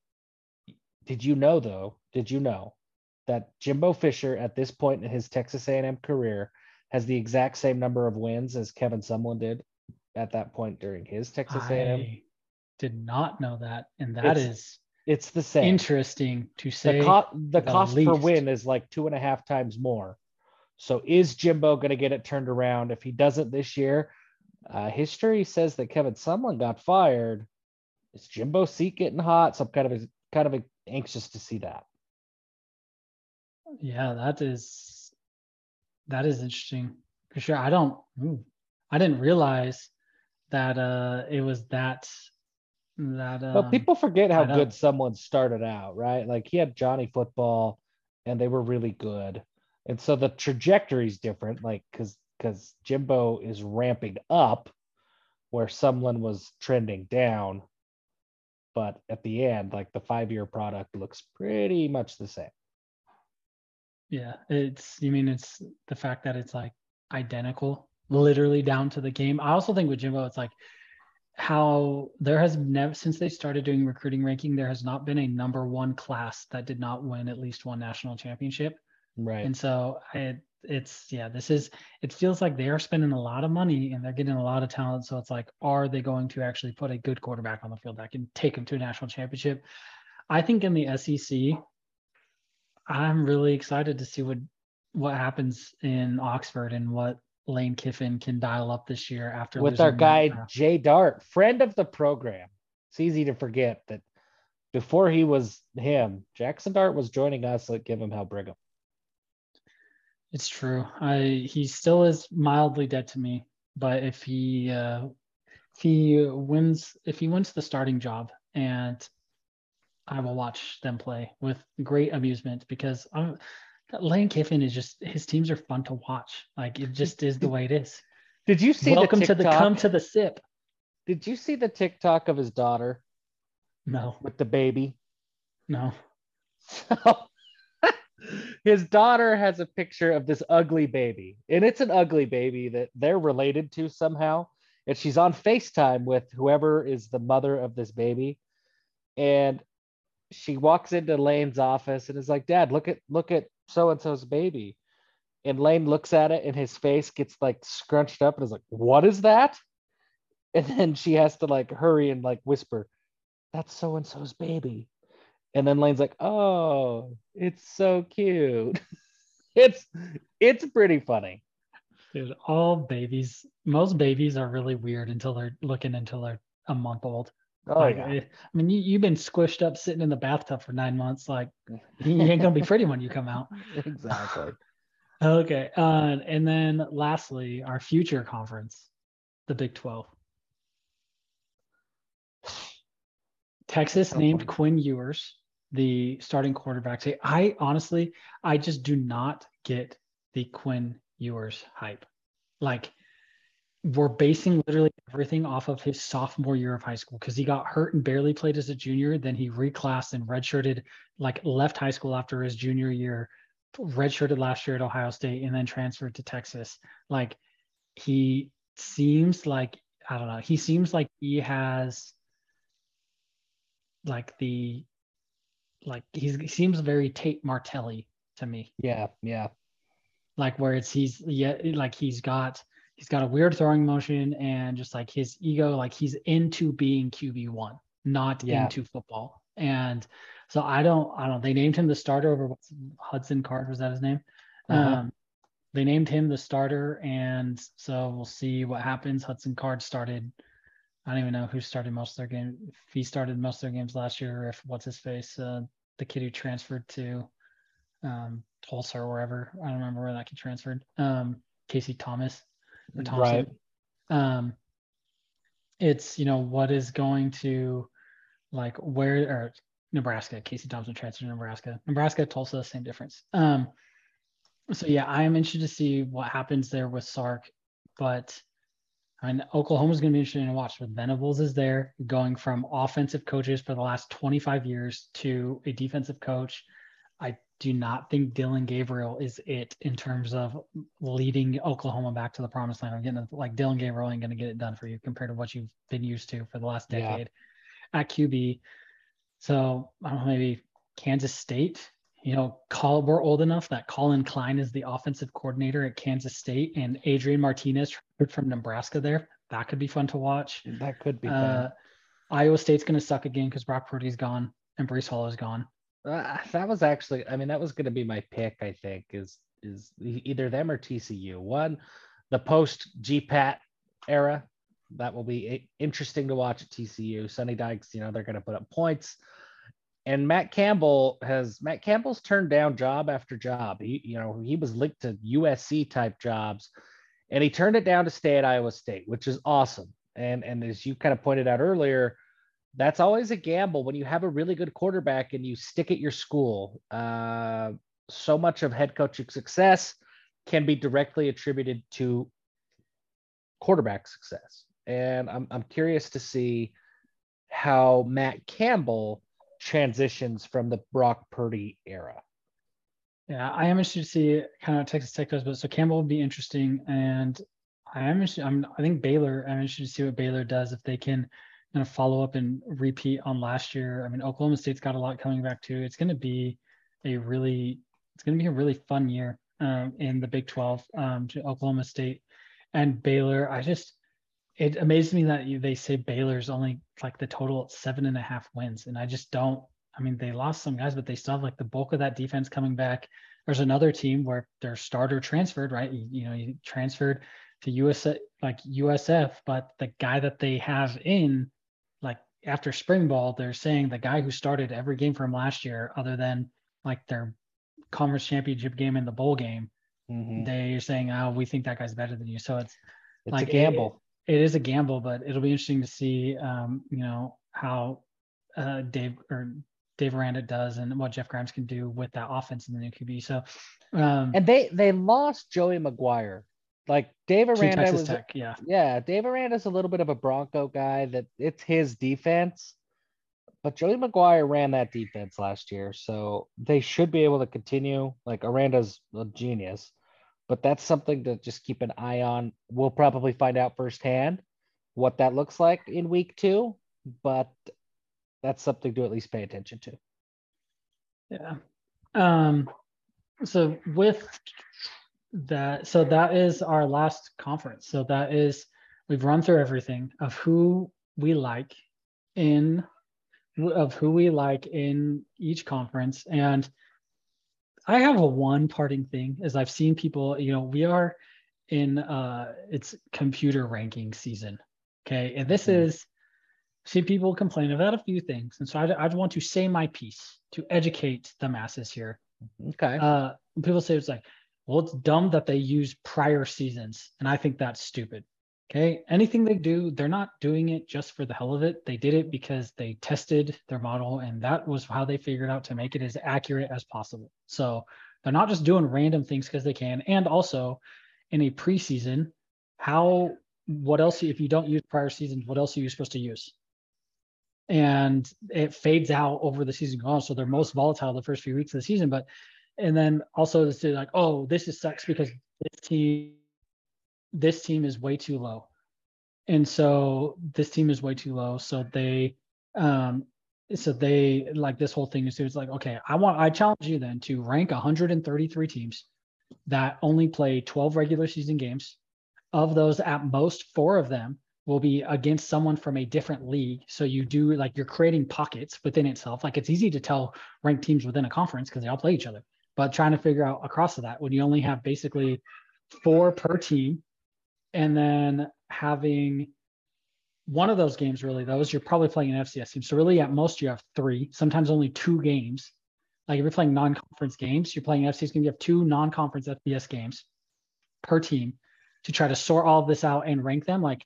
Speaker 2: did you know though? Did you know that Jimbo Fisher at this point in his Texas A&M career has the exact same number of wins as Kevin Sumlin did at that point during his Texas A&M?
Speaker 1: I did not know that, and that
Speaker 2: It's
Speaker 1: is
Speaker 2: It's the same.
Speaker 1: interesting to say.
Speaker 2: the, co- the
Speaker 1: the
Speaker 2: cost per win is like two and a half times more. So is Jimbo going to get it turned around? If he doesn't this year, uh, history says that Kevin Sumlin got fired. Is Jimbo's seat getting hot? Some kind of a, kind of anxious to see that.
Speaker 1: yeah, that is that is interesting for sure. I don't. ooh, I didn't realize that uh it was that that. Um,
Speaker 2: But people forget how good someone started out, right? Like he had Johnny Football, and they were really good, and so the trajectory is different. Like because because Jimbo is ramping up, where Sumlin was trending down. But at the end, like the five-year product looks pretty much the same.
Speaker 1: Yeah, it's you mean it's the fact that it's like identical, literally down to the game. I also think with Jimbo, it's like how there has never since they started doing recruiting ranking, there has not been a number one class that did not win at least one national championship.
Speaker 2: Right.
Speaker 1: And so it, it's yeah, this is it feels like they are spending a lot of money and they're getting a lot of talent. So it's like, are they going to actually put a good quarterback on the field that can take them to a national championship? I think in the SEC, I'm really excited to see what what happens in Oxford and what Lane Kiffin can dial up this year after
Speaker 2: with our guy Jay Dart, friend of the program. It's easy to forget that before he was him, Jaxson Dart was joining us at Give 'Em Hell Brigham.
Speaker 1: It's true. I he still is mildly dead to me, but if he uh, if he wins if he wins the starting job and I will watch them play with great amusement because I'm, Lane Kiffin is just his teams are fun to watch. Like it just is the way it is.
Speaker 2: Did you see
Speaker 1: Welcome
Speaker 2: the
Speaker 1: to the come to the sip.
Speaker 2: Did you see the TikTok of his daughter
Speaker 1: No,
Speaker 2: with the baby?
Speaker 1: no.
Speaker 2: So his daughter has a picture of this ugly baby, and it's an ugly baby that they're related to somehow. And she's on FaceTime with whoever is the mother of this baby. And she walks into Lane's office and is like, Dad, look at look at so and so's baby. And Lane looks at it and his face gets like scrunched up and is like, What is that? And then she has to like hurry and like whisper, That's so and so's baby. And then Lane's like, "Oh, it's so cute." it's it's pretty funny.
Speaker 1: Dude, all babies, most babies are really weird until they're looking until they're a month old.
Speaker 2: Oh
Speaker 1: Like,
Speaker 2: yeah.
Speaker 1: eh, I mean, you, you've been squished up sitting in the bathtub for nine months. Like, you ain't gonna be pretty when you come out.
Speaker 2: exactly.
Speaker 1: Okay. Uh, and then lastly, our future conference, the Big 12. Texas named. Quinn Ewers the starting quarterback. Say, I honestly, I just do not get the Quinn Ewers hype. Like, we're basing literally everything off of his sophomore year of high school because he got hurt and barely played as a junior. Then he reclassed and redshirted, like left high school after his junior year, redshirted last year at Ohio State, and then transferred to Texas. Like he seems like I don't know. He seems like he has like the like he's, he seems very Tate Martelli to me
Speaker 2: Yeah, yeah.
Speaker 1: like where it's he's yeah like he's got he's got a weird throwing motion and just like his ego like he's into being QB1 not
Speaker 2: Yeah.
Speaker 1: into football and so I don't I don't they named him the starter over what's Hudson Card was that his name
Speaker 2: Uh-huh.
Speaker 1: um they named him the starter and so we'll see what happens Hudson Card started I don't even know who started most of their game if he started most of their games last year or if what's his face uh the kid who transferred to um, Tulsa or wherever. I don't remember where that kid transferred. Um, Casey Thomas or Thompson.
Speaker 2: Right.
Speaker 1: Um, it's you know what is going to like where or Nebraska. Casey Thompson transferred to Nebraska. Nebraska, Tulsa, same difference. Um, so yeah, I am interested to see what happens there with Sark, but Mean Oklahoma's going to be interesting to watch. But Venables is there, going from offensive coaches for the last 25 years to a defensive coach. I do not think Dillon Gabriel is it in terms of leading Oklahoma back to the promised land. I'm getting like Dillon Gabriel ain't going to get it done for you compared to what you've been used to for the last
Speaker 2: Yeah.
Speaker 1: decade at QB. So I don't know, maybe Kansas State. You know, call we're old enough that Collin Klein is the offensive coordinator at Kansas State and Adrian Martinez from Nebraska there. That could be fun to watch.
Speaker 2: That could be fun.
Speaker 1: Uh, Iowa State's going to suck again because Brock Purdy's gone and Breece Hall is gone.
Speaker 2: Uh, that was actually, I mean, that was going to be my pick. I think is is either them or TCU. One, the post GPAT era, that will be interesting to watch at TCU. Sonny Dykes, you know, they're going to put up points. And Matt Campbell has Matt Campbell's turned down job after job. He, you know, he was linked to USC type jobs, and he turned it down to stay at Iowa State, which is awesome. And and as you kind of pointed out earlier, that's always a gamble when you have a really good quarterback and you stick at your school. Uh, so much of head coaching success can be directly attributed to quarterback success. And I'm, I'm curious to see how Matt Campbell transitions from the Brock Purdy era.
Speaker 1: Yeah, I am interested to see kind of Texas Tech does, but so Campbell would be interesting. And I am interested. I'm, I think Baylor. I'm interested to see what Baylor does if they can kind of follow up and repeat on last year. I mean, Oklahoma State's got a lot coming back too. It's going to be a really, it's going to be a really fun year um, in the Big 12 um, to Oklahoma State and Baylor. I just, it amazes me that they say Baylor's only like the total seven and a half wins, and I just don't. I mean, they lost some guys, but they still have like the bulk of that defense coming back. There's another team where their starter transferred, right? You, you know, he transferred to US like USF, but the guy that they have in like after spring ball, they're saying the guy who started every game from last year, other than like their conference championship game and the bowl game, mm-hmm. they're saying, "Oh, we think that guy's better than you." So it's
Speaker 2: it's like a gamble.
Speaker 1: It, it is a gamble, but it'll be interesting to see, um, you know, how uh, Dave or Dave Aranda does and what Jeff Grimes can do with that offense in the new QB. So, um,
Speaker 2: and they they lost Joey McGuire like Dave Aranda was,
Speaker 1: Tech, yeah,
Speaker 2: yeah. Dave Aranda's a little bit of a Bronco guy. That it's his defense, but Joey McGuire ran that defense last year, so they should be able to continue. Like Aranda's a genius, but that's something to just keep an eye on. We'll probably find out firsthand what that looks like in week two, but that's something to at least pay attention to.
Speaker 1: Yeah. Um. So with that so that is our last conference so that is we've run through everything of who we like in of who we like in each conference and i have a one parting thing is i've seen people you know we are in uh it's computer ranking season okay and this mm-hmm. is see people complain about a few things and so I, I want to say my piece to educate the masses here
Speaker 2: okay
Speaker 1: uh people say it's like well, it's dumb that they use prior seasons. And I think that's stupid. Okay. Anything they do, they're not doing it just for the hell of it. They did it because they tested their model and that was how they figured out to make it as accurate as possible. So they're not just doing random things because they can. And also in a preseason, how, what else, if you don't use prior seasons, what else are you supposed to use? And it fades out over the season going. So they're most volatile the first few weeks of the season. But and then also to say like, oh, this is sucks because this team, this team is way too low, and so this team is way too low. So they, um, so they like this whole thing is it's like, okay, I want I challenge you then to rank 133 teams that only play 12 regular season games. Of those, at most four of them will be against someone from a different league. So you do like you're creating pockets within itself. Like it's easy to tell ranked teams within a conference because they all play each other but trying to figure out across that when you only have basically four per team and then having one of those games really those you're probably playing an FCS team. So really at most you have three, sometimes only two games. Like if you're playing non-conference games, you're playing FCS games, you have two non-conference FBS games per team to try to sort all this out and rank them. Like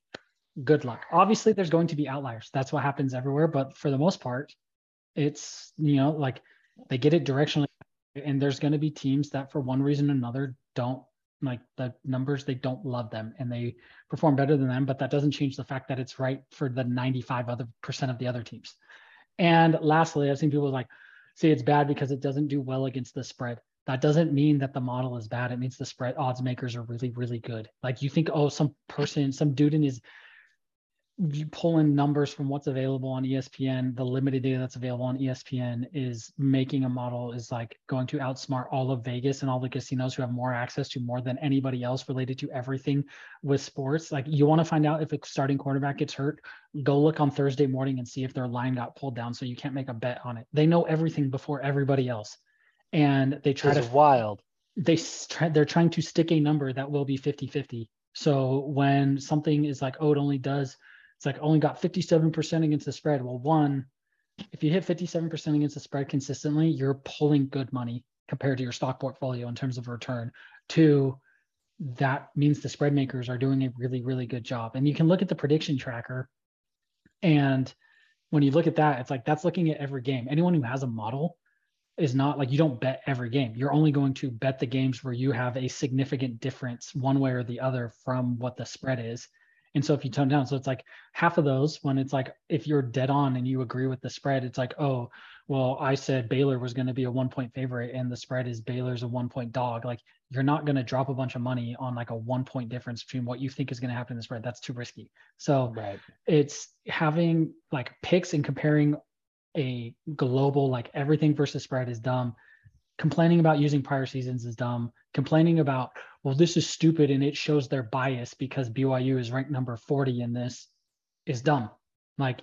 Speaker 1: good luck. Obviously there's going to be outliers. That's what happens everywhere. But for the most part, it's you know, like they get it directionally and there's going to be teams that for one reason or another don't like the numbers they don't love them and they perform better than them but that doesn't change the fact that it's right for the 95 other percent of the other teams and lastly i've seen people like say it's bad because it doesn't do well against the spread that doesn't mean that the model is bad it means the spread odds makers are really really good like you think oh some person some dude in his you pull in numbers from what's available on ESPN, the limited data that's available on ESPN is making a model is like going to outsmart all of Vegas and all the casinos who have more access to more than anybody else related to everything with sports. Like you want to find out if a starting quarterback gets hurt, go look on Thursday morning and see if their line got pulled down so you can't make a bet on it. They know everything before everybody else. And they try
Speaker 2: this
Speaker 1: to
Speaker 2: wild.
Speaker 1: They they're trying to stick a number that will be 50-50. So when something is like, oh, it only does it's like only got 57% against the spread. Well, one, if you hit 57% against the spread consistently, you're pulling good money compared to your stock portfolio in terms of return. Two, that means the spread makers are doing a really, really good job. And you can look at the prediction tracker. And when you look at that, it's like that's looking at every game. Anyone who has a model is not like you don't bet every game. You're only going to bet the games where you have a significant difference one way or the other from what the spread is. And so if you tone down, so it's like half of those when it's like if you're dead on and you agree with the spread, it's like, oh, well, I said Baylor was going to be a one point favorite and the spread is Baylor's a one point dog. Like you're not going to drop a bunch of money on like a one point difference between what you think is going to happen in the spread. That's too risky. So
Speaker 2: Right.
Speaker 1: it's having like picks and comparing a global, like everything versus spread is dumb. Complaining about using prior seasons is dumb. Complaining about, well, this is stupid and it shows their bias because BYU is ranked number 40 in this is dumb. Like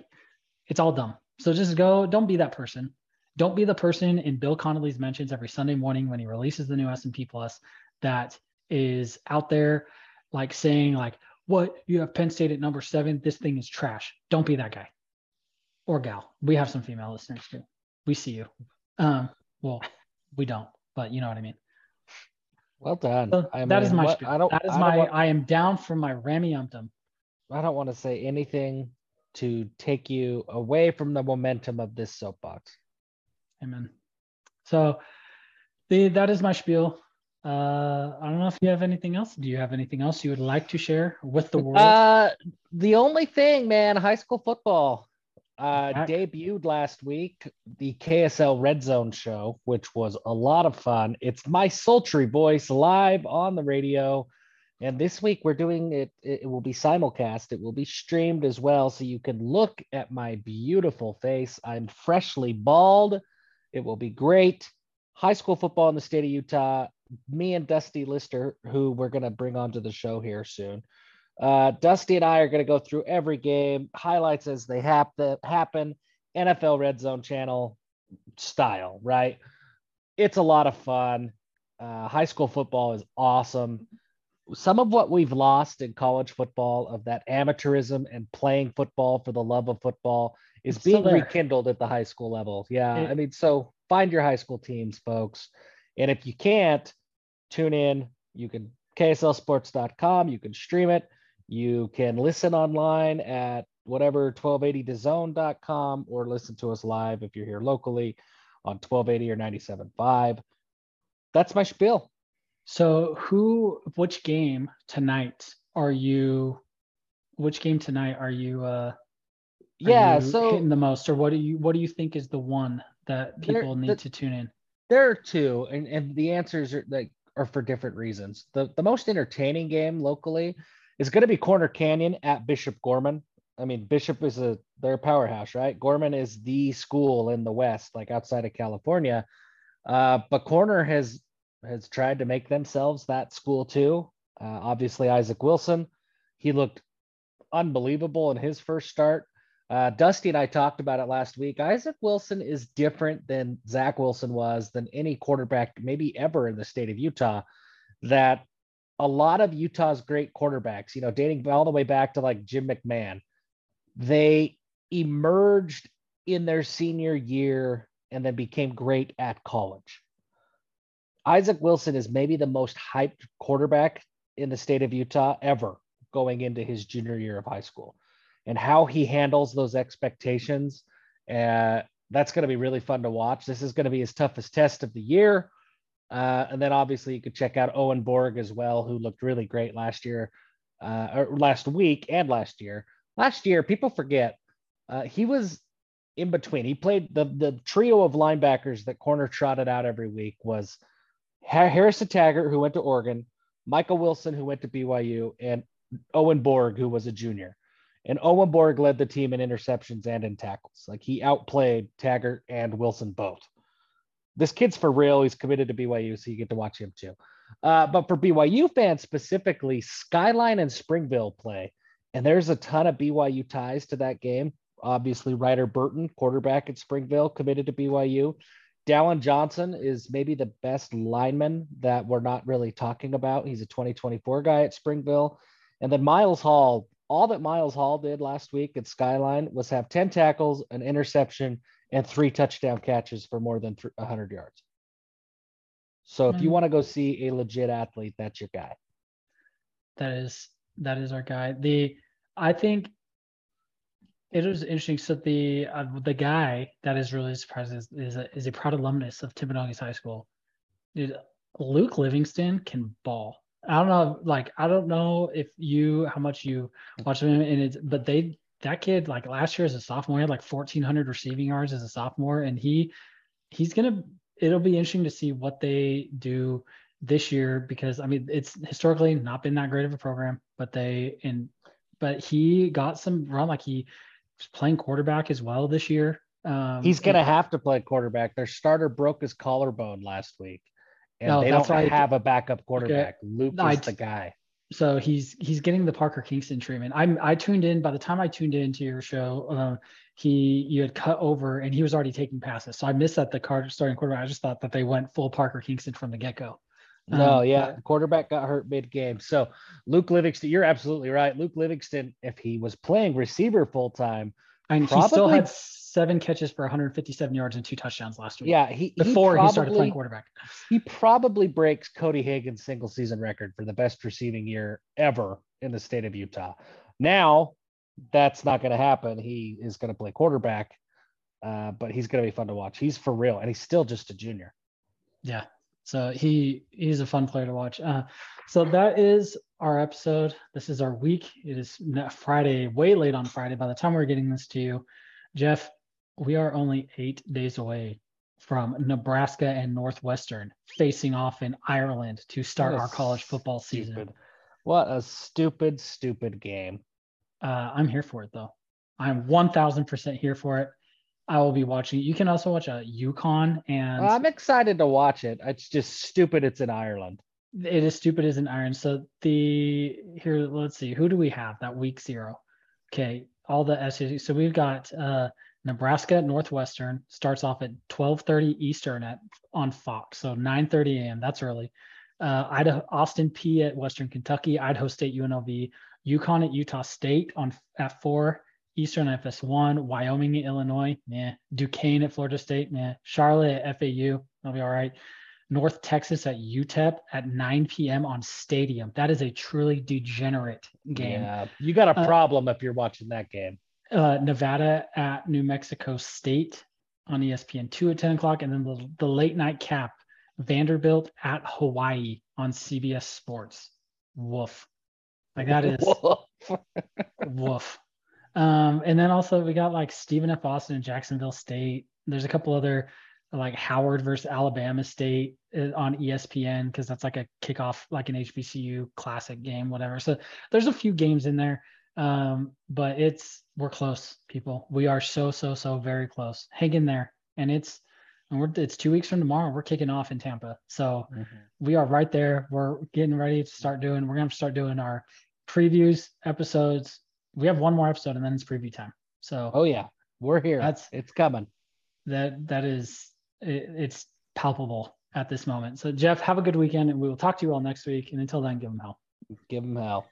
Speaker 1: it's all dumb. So just go, don't be that person. Don't be the person in Bill Connelly's mentions every Sunday morning when he releases the new S&P Plus that is out there like saying like, what you have Penn State at number seven, this thing is trash. Don't be that guy or gal. We have some female listeners too. We see you. Um, well, we don't, but you know what I mean.
Speaker 2: Well done.
Speaker 1: So
Speaker 2: I
Speaker 1: that is
Speaker 2: mean,
Speaker 1: my
Speaker 2: what-
Speaker 1: spiel.
Speaker 2: I don't.
Speaker 1: that is
Speaker 2: I
Speaker 1: my
Speaker 2: want-
Speaker 1: I am down from my ramiumptum.
Speaker 2: I don't want to say anything to take you away from the momentum of this soapbox.
Speaker 1: Amen. So the that is my spiel. Uh I don't know if you have anything else. Do you have anything else you would like to share with the world?
Speaker 2: Uh, the only thing, man, high school football uh,
Speaker 1: Back.
Speaker 2: debuted last week. The KSL Red Zone show, which was a lot of fun. It's my sultry voice live on the radio. And this week we're doing it, it will be simulcast. It will be streamed as well. So you can look at my beautiful face. I'm freshly bald. It will be great. High school football in the state of Utah. Me and Dusty Lister, who we're going to bring onto the show here soon. Uh, Dusty and I are going to go through every game, highlights as they hap- happen, NFL Red Zone channel style, right? It's a lot of fun. Uh, high school football is awesome. Some of what we've lost in college football of that amateurism and playing football for the love of football is
Speaker 1: It's
Speaker 2: being rekindled at the high school level. Yeah.
Speaker 1: It-
Speaker 2: I mean, so find your high school teams, folks. And if you can't, tune in. You can KSLSports.com. You can stream it. You can listen online at whatever 1280thezone.com or listen to us live if you're here locally on 1280 or 97.5. That's my spiel.
Speaker 1: So who which game tonight are you which game tonight are you uh are
Speaker 2: Yeah.
Speaker 1: you
Speaker 2: So
Speaker 1: hitting the most or what do you what do you think is the one that
Speaker 2: There-
Speaker 1: people need
Speaker 2: the-
Speaker 1: to tune in?
Speaker 2: there are two, and, and the answers are like are for different reasons. The the most entertaining game locally is going to be Corner Canyon at Bishop Gorman. I mean, Bishop is a they're a powerhouse, right? Gorman is the school in the West, like outside of California. Uh, but Corner has has tried to make themselves that school too. Uh, obviously, Isaac Wilson, he looked unbelievable in his first start. Uh, Dusty and I talked about it last week. Isaac Wilson is different than Zach Wilson was, than any quarterback, maybe ever in the state of Utah. That a lot of Utah's great quarterbacks, you know, dating all the way back to like Jim McMahon, they emerged in their senior year and then became great at college. Isaac Wilson is maybe the most hyped quarterback in the state of Utah ever going into his junior year of high school and how he handles those expectations. Uh, that's going to be really fun to watch. This is going to be his toughest test of the year. Uh, and then obviously you could check out Owen Borg as well, who looked really great last year, uh, or last week and last year. Last year, people forget uh, he was in between. He played the the trio of linebackers that corner trotted out every week was Ha- Harrison Taggart, who went to Oregon, Michael Wilson, who went to BYU, and Owen Borg, who was a junior. And Owen Borg led the team in interceptions and in tackles. Like he outplayed Taggart and Wilson both. This kid's for real. He's committed to BYU, so you get to watch him too. Uh, but for BYU fans specifically, Skyline and Springville play, and there's a ton of BYU ties to that game. Obviously, Ryder Burton, quarterback at Springville, committed to BYU. Dallin Johnson is maybe the best lineman that we're not really talking about. He's a 2024 guy at Springville. And then Miles Hall, all that Miles Hall did last week at Skyline was have 10 tackles, an interception, and three touchdown catches for more than 100 yards. So if you
Speaker 1: Mm.
Speaker 2: want to go see a legit athlete, that's your guy.
Speaker 1: That is that is our guy. The I think it was interesting. So the uh, the guy that is really surprised is is a, is a proud alumnus of Timpanogos High School. Dude, Luke Livingston can ball. I don't know, like I don't know if you how much you watch him and it's but they that kid like last year as a sophomore he had like 1400 receiving yards as a sophomore and he he's gonna it'll be interesting to see what they do this year because i mean it's historically not been that great of a program but they and but he got some run like he was playing quarterback as well this year um,
Speaker 2: He's gonna have to play quarterback. Their starter broke his collarbone last week, and
Speaker 1: No,
Speaker 2: they
Speaker 1: that's
Speaker 2: don't
Speaker 1: why I-
Speaker 2: have a backup quarterback. Luke
Speaker 1: No,
Speaker 2: is
Speaker 1: t-
Speaker 2: the guy.
Speaker 1: So he's he's getting the Parker Kingston treatment. I'm I tuned in by the time I tuned into your show, uh, he you had cut over and he was already taking passes. So I missed that the card starting quarterback. I just thought that they went full Parker Kingston from the get go.
Speaker 2: No,
Speaker 1: Um,
Speaker 2: yeah, the quarterback got hurt mid game. So Luke Livingston, you're absolutely right. Luke Livingston, if he was playing receiver full time,
Speaker 1: And he still had seven catches for 157 yards and two touchdowns last week.
Speaker 2: yeah, he
Speaker 1: before he,
Speaker 2: he,
Speaker 1: started playing quarterback.
Speaker 2: He probably breaks Cody Hagan's single season record for the best receiving year ever in the state of Utah. Now, that's not going to happen. He is going to play quarterback, uh, but he's going to be fun to watch. He's for real, and he's still just a junior.
Speaker 1: Yeah. So he he's a fun player to watch. Uh, so that is our episode. This is our week. It is Friday, way late on Friday. By the time we're getting this to you, Jeff, we are only eight days away from Nebraska and Northwestern facing off in Ireland to start our college football season.
Speaker 2: Stupid. What a stupid, stupid game.
Speaker 1: Uh, I'm here for it though. I'm 1,000% here for it. I will be watching. You can also watch a UConn and
Speaker 2: I'm excited to watch it. It's just stupid. It's in Ireland.
Speaker 1: It is stupid as an iron. So the here, let's see, who do we have that week zero? Okay, all the SEC. So we've got uh, Nebraska at Northwestern starts off at 12:30 Eastern at on Fox. So 9:30 a.m. That's early. Uh, Idaho, Austin Peay at Western Kentucky, Idaho State UNLV, UConn at Utah State on at four. Eastern FS1, Wyoming at Illinois, yeah. Duquesne at Florida State, yeah. Charlotte at FAU, that'll be all right. North Texas at UTEP at 9 p.m. on Stadium. That is a truly degenerate game.
Speaker 2: Yeah, you got a
Speaker 1: Uh,
Speaker 2: problem if you're watching that game.
Speaker 1: Uh, Nevada at New Mexico State on E ESPN2 at 10 o'clock. And then the, the late night cap, Vanderbilt at Hawaii on CBS Sports. Woof. Like that is woof. Um, and then also we got like Stephen F. Austin and Jacksonville State. There's a couple other like Howard versus Alabama State uh, on ESPN because that's like a kickoff, like an HBCU classic game, whatever. So there's a few games in there, um, but it's we're close, people. We are so so so very close. Hang in there, and it's and we're it's two weeks from tomorrow. We're kicking off in Tampa, so we are right there. We're getting ready to start doing. We're gonna start doing our previews episodes. We have one more episode, and then it's preview time. So
Speaker 2: Oh yeah, we're here.
Speaker 1: That's-
Speaker 2: it's coming.
Speaker 1: that that is it, it's palpable at this moment. So Jeff, have a good weekend, and we will talk to you all next week. And until then, give them hell.
Speaker 2: Give them hell.